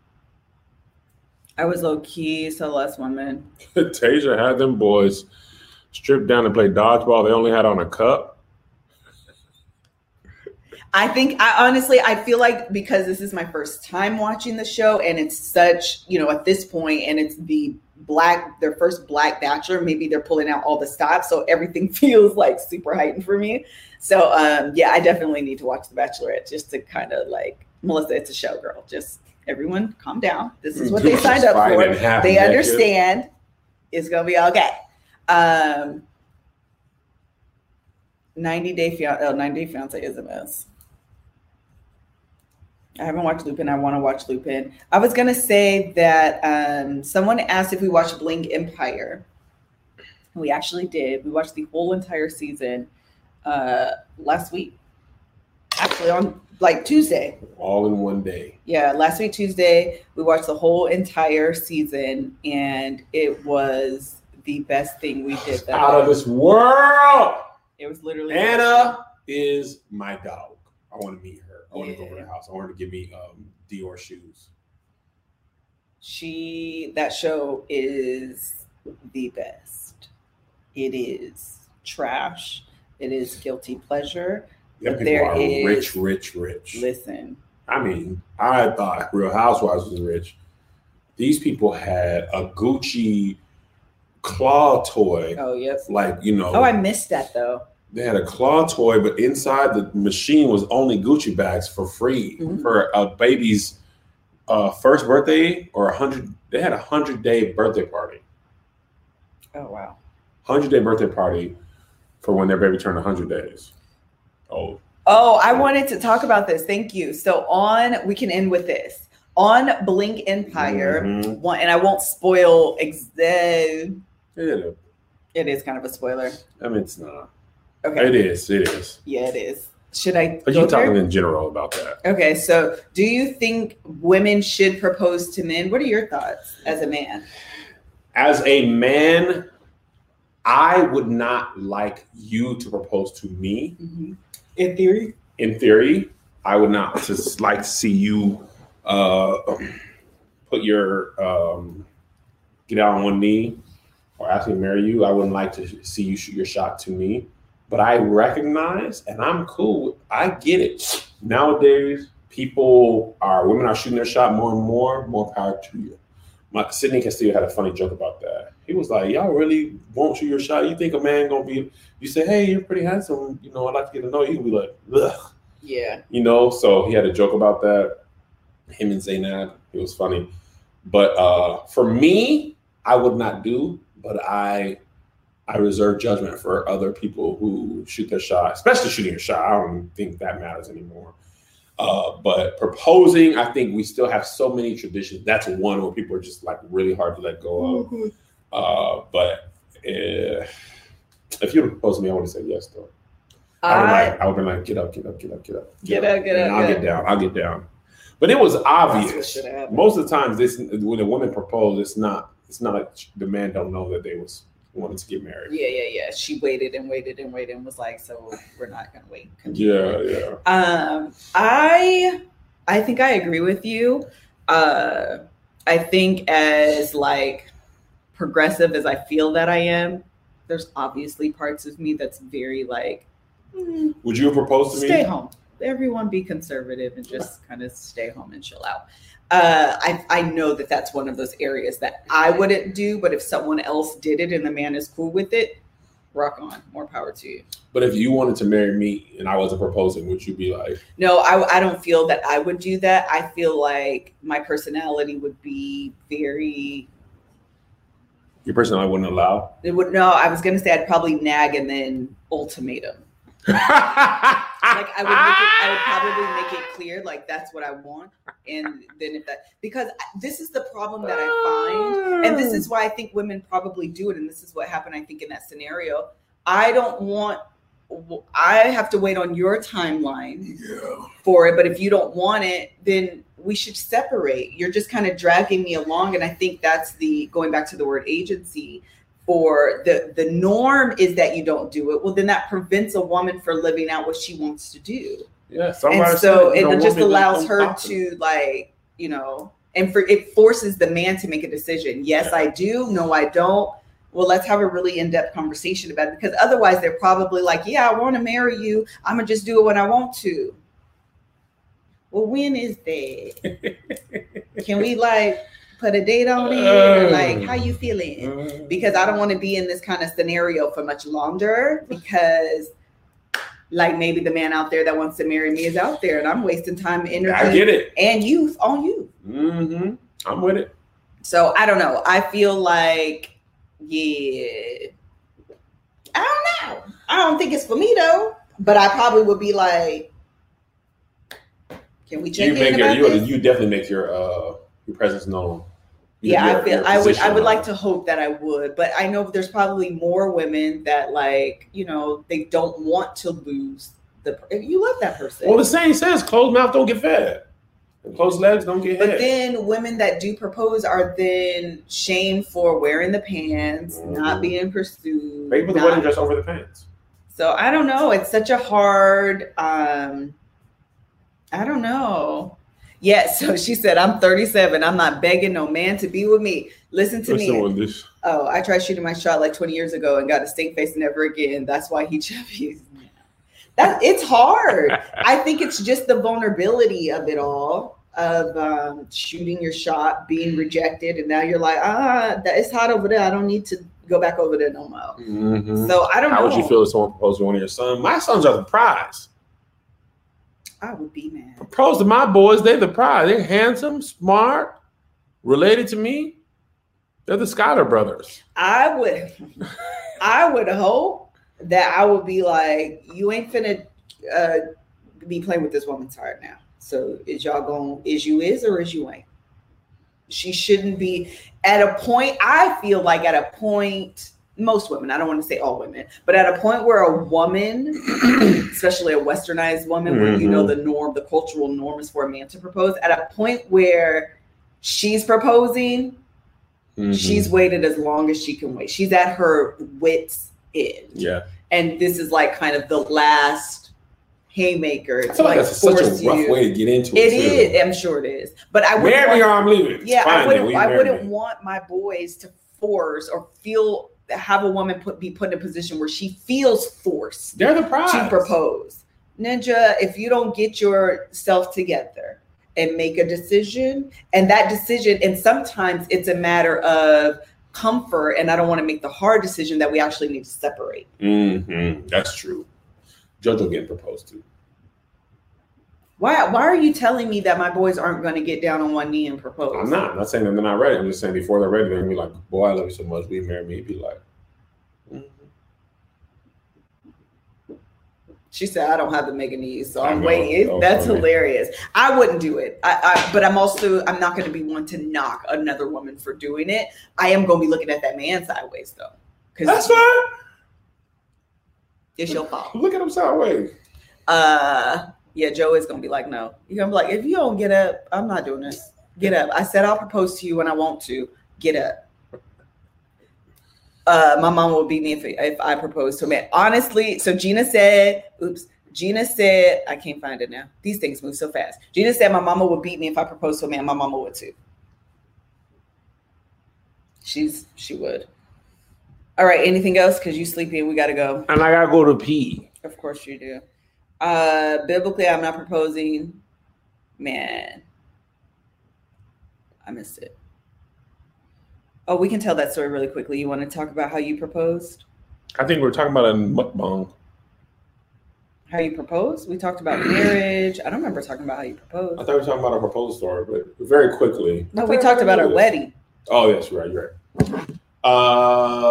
S1: I was low key so less woman.
S2: Tayshia had them boys stripped down and play dodgeball. They only had on a cup.
S1: I think I honestly I feel like because this is my first time watching the show and it's such, you know, at this point and it's the black their first black bachelor, maybe they're pulling out all the stops so everything feels like super heightened for me. So um yeah, I definitely need to watch The Bachelorette just to kind of like Melissa, it's a show girl. Just everyone calm down. This is what they signed up for. They understand it's gonna be okay. Um 90 Day Fiance, oh, 90 Day Fiance is a mess. I haven't watched Lupin. I want to watch Lupin. I was gonna say that um, someone asked if we watched Bling Empire. We actually did. We watched the whole entire season uh, last week. Actually, on like Tuesday.
S2: All in one day.
S1: Yeah, last week Tuesday we watched the whole entire season, and it was the best thing we did. That
S2: Out of this world.
S1: It was literally
S2: Anna is my dog. I want to meet her. I want to go
S1: Yeah.
S2: over the house. I want her to give me um, Dior shoes.
S1: she that show is the best it is trash it is guilty pleasure
S2: Them
S1: But
S2: people
S1: there
S2: are
S1: is-
S2: rich, rich, rich.
S1: listen
S2: I mean, I thought Real Housewives was rich. These people had a Gucci claw toy,
S1: oh yes.
S2: like you know.
S1: oh i missed that though
S2: they had a claw toy, but inside the machine was only Gucci bags for free
S1: Mhm.
S2: for a baby's uh, first birthday or a hundred. They had a hundred day birthday party,
S1: oh wow
S2: hundred day birthday party for when their baby turned hundred days. Oh,
S1: oh i wanted to talk about this thank you so on we can end with this on Bling Empire
S2: Mhm.
S1: one and i won't spoil ex- uh,
S2: yeah.
S1: it is kind of a spoiler
S2: I mean, it's not.
S1: okay
S2: It is. It is.
S1: yeah it is should i go
S2: you
S1: there?
S2: talking in general about that?
S1: Okay, so do you think women should propose to men? What are your thoughts as a man?
S2: As a man, I would not like you to propose to me.
S1: In theory,
S2: In theory, I would not just like to see you uh, put your um, get out on one knee or ask me to marry you. I wouldn't like to see you shoot your shot to me. But I recognize, and I'm cool. I get it. Nowadays, people are women are shooting their shot more and more. More power to you. My Sidney Castillo had a funny joke about that. He was like, "Y'all really won't shoot your shot? You think a man gonna be? You say, hey, you're pretty handsome. You know, I'd like to get to know you. Be like, ugh
S1: Yeah.
S2: you know. So he had a joke about that. Him and Zaynab, it was funny. But uh, for me, I would not do. But I, I reserve judgment for other people who shoot their shot, especially shooting a shot. I don't think that matters anymore. Uh, but proposing, I think we still have so many traditions. That's one where people are just like really hard to let go of. Uh, but uh, if you propose to me, I would have said yes, though. I would
S1: I,
S2: like, I would be like, get up, get up, get up, get up,
S1: Get up, get up,
S2: I'll
S1: get
S2: get down. I'll get down. But it was obvious.
S1: what should happen.
S2: Most of the times, this when a woman proposed, it's not. It's not like the man don't know that they was wanted to get married.
S1: yeah, yeah, yeah. She waited and waited and waited and was like, so we're not gonna wait.
S2: Yeah, yeah.
S1: Um, I I think I agree with you. Uh, I think as like progressive as I feel that I am, there's obviously parts of me that's very like "Hmm,
S2: Would you have proposed to me?
S1: stay home. Everyone be conservative and just kind of stay home and chill out. Uh, I I know that that's one of those areas that I wouldn't do, but if someone else did it and the man is cool with it, rock on. More power to you.
S2: But if you wanted to marry me and I wasn't proposing, would you be like,
S1: No, I, I don't feel that I would do that. I feel like my personality would be very.
S2: your personality wouldn't allow?
S1: It would no. I was gonna say I'd probably nag and then ultimatum.
S2: like
S1: Like I would make it. I would probably make it clear like that's what I want, and then if that because this is the problem that I oh. find, and this is why I think women probably do it, and this is what happened. I think in that scenario, I don't want. I have to wait on your timeline
S2: Yeah.
S1: for it. But if you don't want it, then we should separate. You're just kind of dragging me along. And I think that's the going back to the word agency for the the norm is that you don't do it. Well, then that prevents a woman from living out what she wants to do.
S2: Yeah.
S1: And so
S2: you
S1: it just
S2: want me to
S1: allows her to like, you know, and for it forces the man to make a decision. Yes, I do. No, I don't. Well, let's have a really in-depth conversation about it because otherwise they're probably like, yeah, I want to marry you. I'm gonna just do it when I want to. Well, when is that? Can we like put a date on it? Or, like, how you feeling?
S2: Mm.
S1: Because I don't want to be in this kind of scenario for much longer because like maybe the man out there that wants to marry me is out there and I'm wasting time, energy,
S2: I get it.
S1: and youth on you.
S2: hmm I'm with it.
S1: So I don't know. I feel like, yeah, I don't know. I don't think it's for me though. But I probably would be like, can we check
S2: You
S1: in
S2: make your, you, you definitely make your uh your presence known. Your-
S1: yeah, I feel I would I would like to hope that I would, but I know there's probably more women that like, you know, they don't want to lose the you love that person.
S2: Well, the saying says, "Closed mouth don't get fed, and closed legs don't get
S1: But
S2: head."
S1: then women that do propose are then shamed for wearing the pants, not
S2: Mhm.
S1: being pursued.
S2: Maybe put the wedding dress over the pants.
S1: So I don't know. It's such a hard um I don't know. Yeah, so she said, I'm 37. I'm not begging no man to be with me. Listen to me. Oh, I tried shooting my shot like 20 years ago and got a stink face never again. That's why he chubby. That it's hard. I think it's just the vulnerability of it all of um, shooting your shot, being rejected, and now you're like, ah, that it's hot over there. I don't need to go back over there no more.
S2: Mhm.
S1: So I don't know.
S2: How
S1: know.
S2: would you feel if someone proposed to one of your sons? My sons are the prize.
S1: I would be mad.
S2: Propose to my boys, they're the prize. They're handsome, smart, related to me. They're the Schuyler brothers.
S1: I would, I would hope that I would be like, you ain't finna uh, be playing with this woman's heart now. So is y'all going is you is or is you ain't? She shouldn't be at a point. I feel like at a point, most women, I don't want to say all women, but at a point where a woman, especially a westernized woman, where you know the norm, the cultural norm is for a man to propose, at a point where she's proposing,
S2: Mm-hmm.
S1: she's waited as long as she can wait. She's at her wits end.
S2: yeah.
S1: And this is like kind of the last haymaker
S2: I
S1: to
S2: feel like
S1: like
S2: that's such a rough
S1: you.
S2: way to get into
S1: It
S2: it.
S1: is. I'm sure it is. But I wouldn't
S2: Marry
S1: want-
S2: or I'm leaving. It's
S1: yeah, I wouldn't. I wouldn't
S2: me?
S1: want my boys to force or feel have a woman put be put in a position where she feels forced
S2: They're the prize.
S1: to propose. Ninja, if you don't get yourself together and make a decision, and that decision, and sometimes it's a matter of comfort, and I don't want to make the hard decision that we actually need to separate.
S2: hmm That's true. JoJo getting proposed to.
S1: Why? Why are you telling me that my boys aren't going to get down on one knee and propose?
S2: I'm not. I'm not saying that they're not ready. I'm just saying before they're ready, they're gonna be like, "Boy, I love you so much. You marry me?" Be like, "Mhm."
S1: She said, "I don't have the mega knees, so I'm waiting."
S2: That
S1: That's
S2: funny.
S1: hilarious. I wouldn't do it. I, I, but I'm also I'm not going to be one to knock another woman for doing it. I am going to be looking at that man sideways though,
S2: That's fine.
S1: it's your fault.
S2: Look at him sideways.
S1: Uh, yeah, Joe is going to be like, "No." You're to be like, "If you don't get up, I'm not doing this. Get up." I said I'll propose to you when I want to. Get up. Uh, my mom will beat me if, if I propose to a man. Honestly, so Gina said, oops, Gina said, I can't find it now. These things move so fast. Gina said my mama would beat me if I proposed to a man. My mama would too. She's she would. All right, anything else? Because you sleepy and we gotta go.
S2: And I gotta go to pee.
S1: Of course you do. Uh biblically, I'm not proposing. Man. I missed it. Oh, we can tell that story really quickly. You want to talk about how you proposed?
S2: I think we're talking about a mukbang.
S1: How you proposed? We talked about marriage. I don't remember talking about how you proposed.
S2: I thought we were talking about a proposal story, but very quickly.
S1: No, we talked about our wedding.
S2: Oh yes, you're right. You're right. Uh,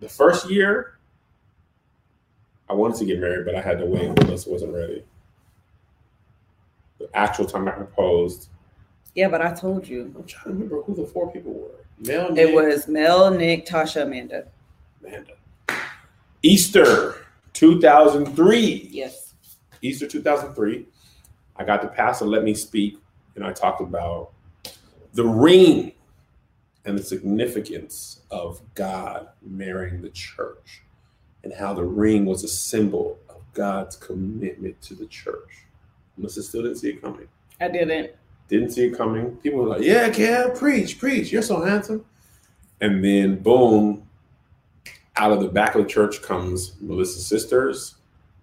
S2: the first year, I wanted to get married, but I had to wait. Melissa wasn't ready. The actual time I proposed,
S1: Yeah, but I told you.
S2: I'm trying to remember who the four people were. Mel,
S1: It
S2: Nick,
S1: was Mel, Nick, Tasha, Amanda.
S2: Amanda. Easter 2003.
S1: Yes.
S2: Easter 2003, I got the pastor let me speak, and I talked about the ring and the significance of God marrying the church, and how the ring was a symbol of God's commitment to the church. Melissa still didn't see it coming.
S1: I didn't.
S2: Didn't see it coming. People were like, "Yeah, Kev, preach, preach. You're so handsome." And then, boom, out of the back of the church comes Melissa's sisters,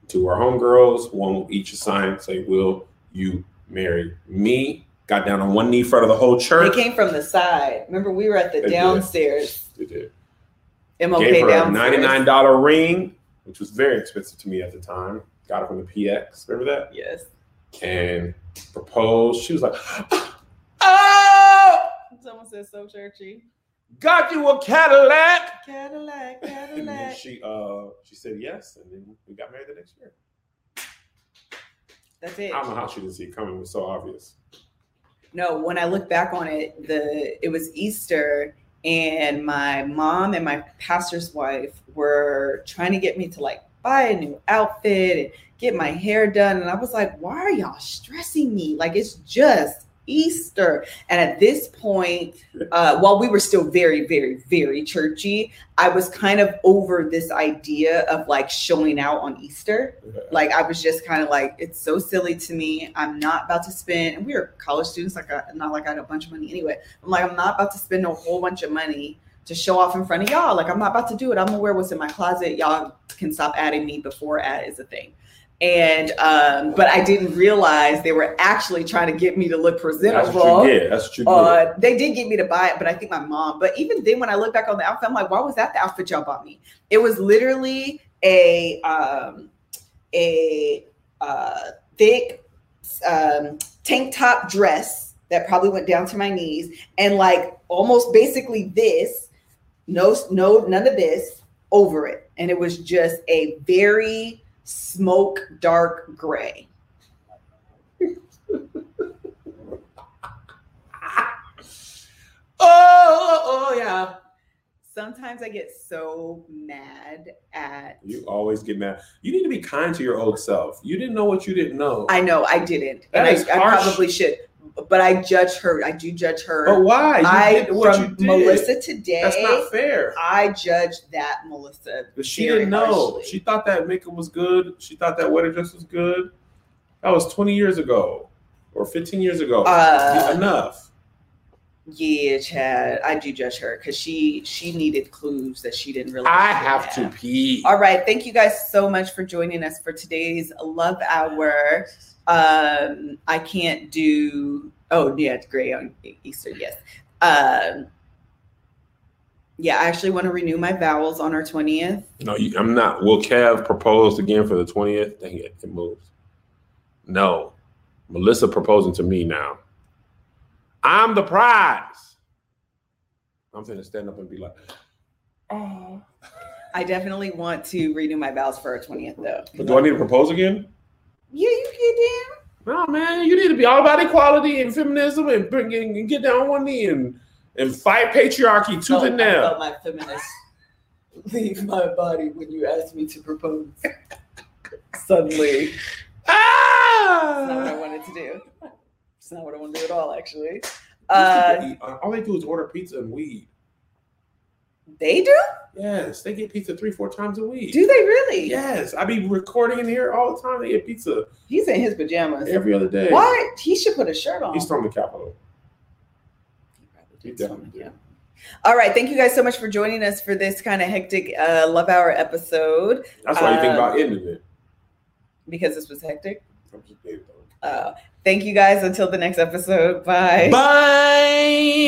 S2: two are homegirls, one will each assign, say, Will you marry me? Got down on one knee in front of the whole church.
S1: They came from the side. Remember, we were at the
S2: They did.
S1: downstairs.
S2: They did.
S1: MOK
S2: Gave her a $99 ring, which was very expensive to me at the time. Got it from the PX. Remember that?
S1: Yes.
S2: And proposed. She was like, Oh,
S1: Someone said so churchy.
S2: got you a Cadillac.
S1: Cadillac,
S2: And then
S1: Cadillac.
S2: she uh she said yes, and then we got married the next year.
S1: That's it.
S2: I don't know how she didn't see it coming. It was so obvious.
S1: No, when I look back on it, the it was Easter and my mom and my pastor's wife were trying to get me to like buy a new outfit and get my hair done. And I was like, why are y'all stressing me? Like it's just Easter. And at this point, uh, while we were still very, very, very churchy, I was kind of over this idea of like showing out on Easter. Like I was just kind of like, it's so silly to me. I'm not about to spend. And we were college students, like I, not like I had a bunch of money anyway. I'm like, I'm not about to spend a whole bunch of money to show off in front of y'all. Like I'm not about to do it. I'm gonna wear what's in my closet. Y'all can stop adding me before ad is a thing. And um, but I didn't realize they were actually trying to get me to look
S2: That's
S1: presentable.
S2: what you did. That's what you did.
S1: Uh, they did get me to buy it, but I think my mom. But even then, when I look back on the outfit, I'm like, why was that the outfit y'all bought me? It was literally a um, a uh, thick um, tank top dress that probably went down to my knees, and like almost basically this, no, no, none of this over it, and it was just a very smoke dark gray.
S2: Oh, oh, oh, yeah.
S1: Sometimes I get so mad at
S2: You always get mad. You need to be kind to your old self. You didn't know what you didn't know.
S1: I know I didn't, and
S2: That
S1: I,
S2: is
S1: I
S2: harsh.
S1: probably should. But I judge her. I do judge her.
S2: But why? You
S1: I
S2: did what
S1: from
S2: you did.
S1: Melissa today.
S2: That's not fair.
S1: I judge that Melissa.
S2: But she didn't know.
S1: harshly.
S2: She thought that makeup was good. She thought that wedding dress was good. That was 20 years ago or 15 years ago.
S1: Uh,
S2: Enough.
S1: Yeah, Chad. I do judge her because she she needed clues that she didn't really.
S2: I have to pee.
S1: All right. Thank you guys so much for joining us for today's Love Hour. Um, I can't do. Oh yeah, it's gray on Easter. Yes. Um, yeah, I actually want to renew my vows on our twentieth.
S2: No, you, I'm not. Will Kev propose again for the 20th? Dang it, it moves. No. Melissa proposing to me now. I'm the prize. I'm going to stand up and be like, oh.
S1: I definitely want to renew my vows for our twentieth, though.
S2: But do I need to propose again?
S1: Yeah, you get down.
S2: No, man. You need to be all about equality and feminism and bring and get down on one knee and, and fight patriarchy
S1: down.
S2: tooth and nail.
S1: my feminist leave my body when you asked me to propose. Suddenly. It's not what I
S2: Ah!
S1: wanted to do. It's not what I want to do at all, actually. Uh,
S2: all they do is order pizza and weed.
S1: They do?
S2: Yes, they get pizza three, four times a week.
S1: Do they really?
S2: Yes, I be recording in here all the time. They get pizza
S1: He's in his pajamas.
S2: every other day.
S1: What? He should put a shirt on.
S2: He's from the Capitol. He definitely
S1: Yeah. All right. Thank you guys so much for joining us for this kind of hectic uh, Love Hour episode
S2: That's why you think about ending it.
S1: because this was hectic.
S2: I'm just kidding, though.
S1: Uh, thank you guys. Until the next episode. Bye.
S2: Bye.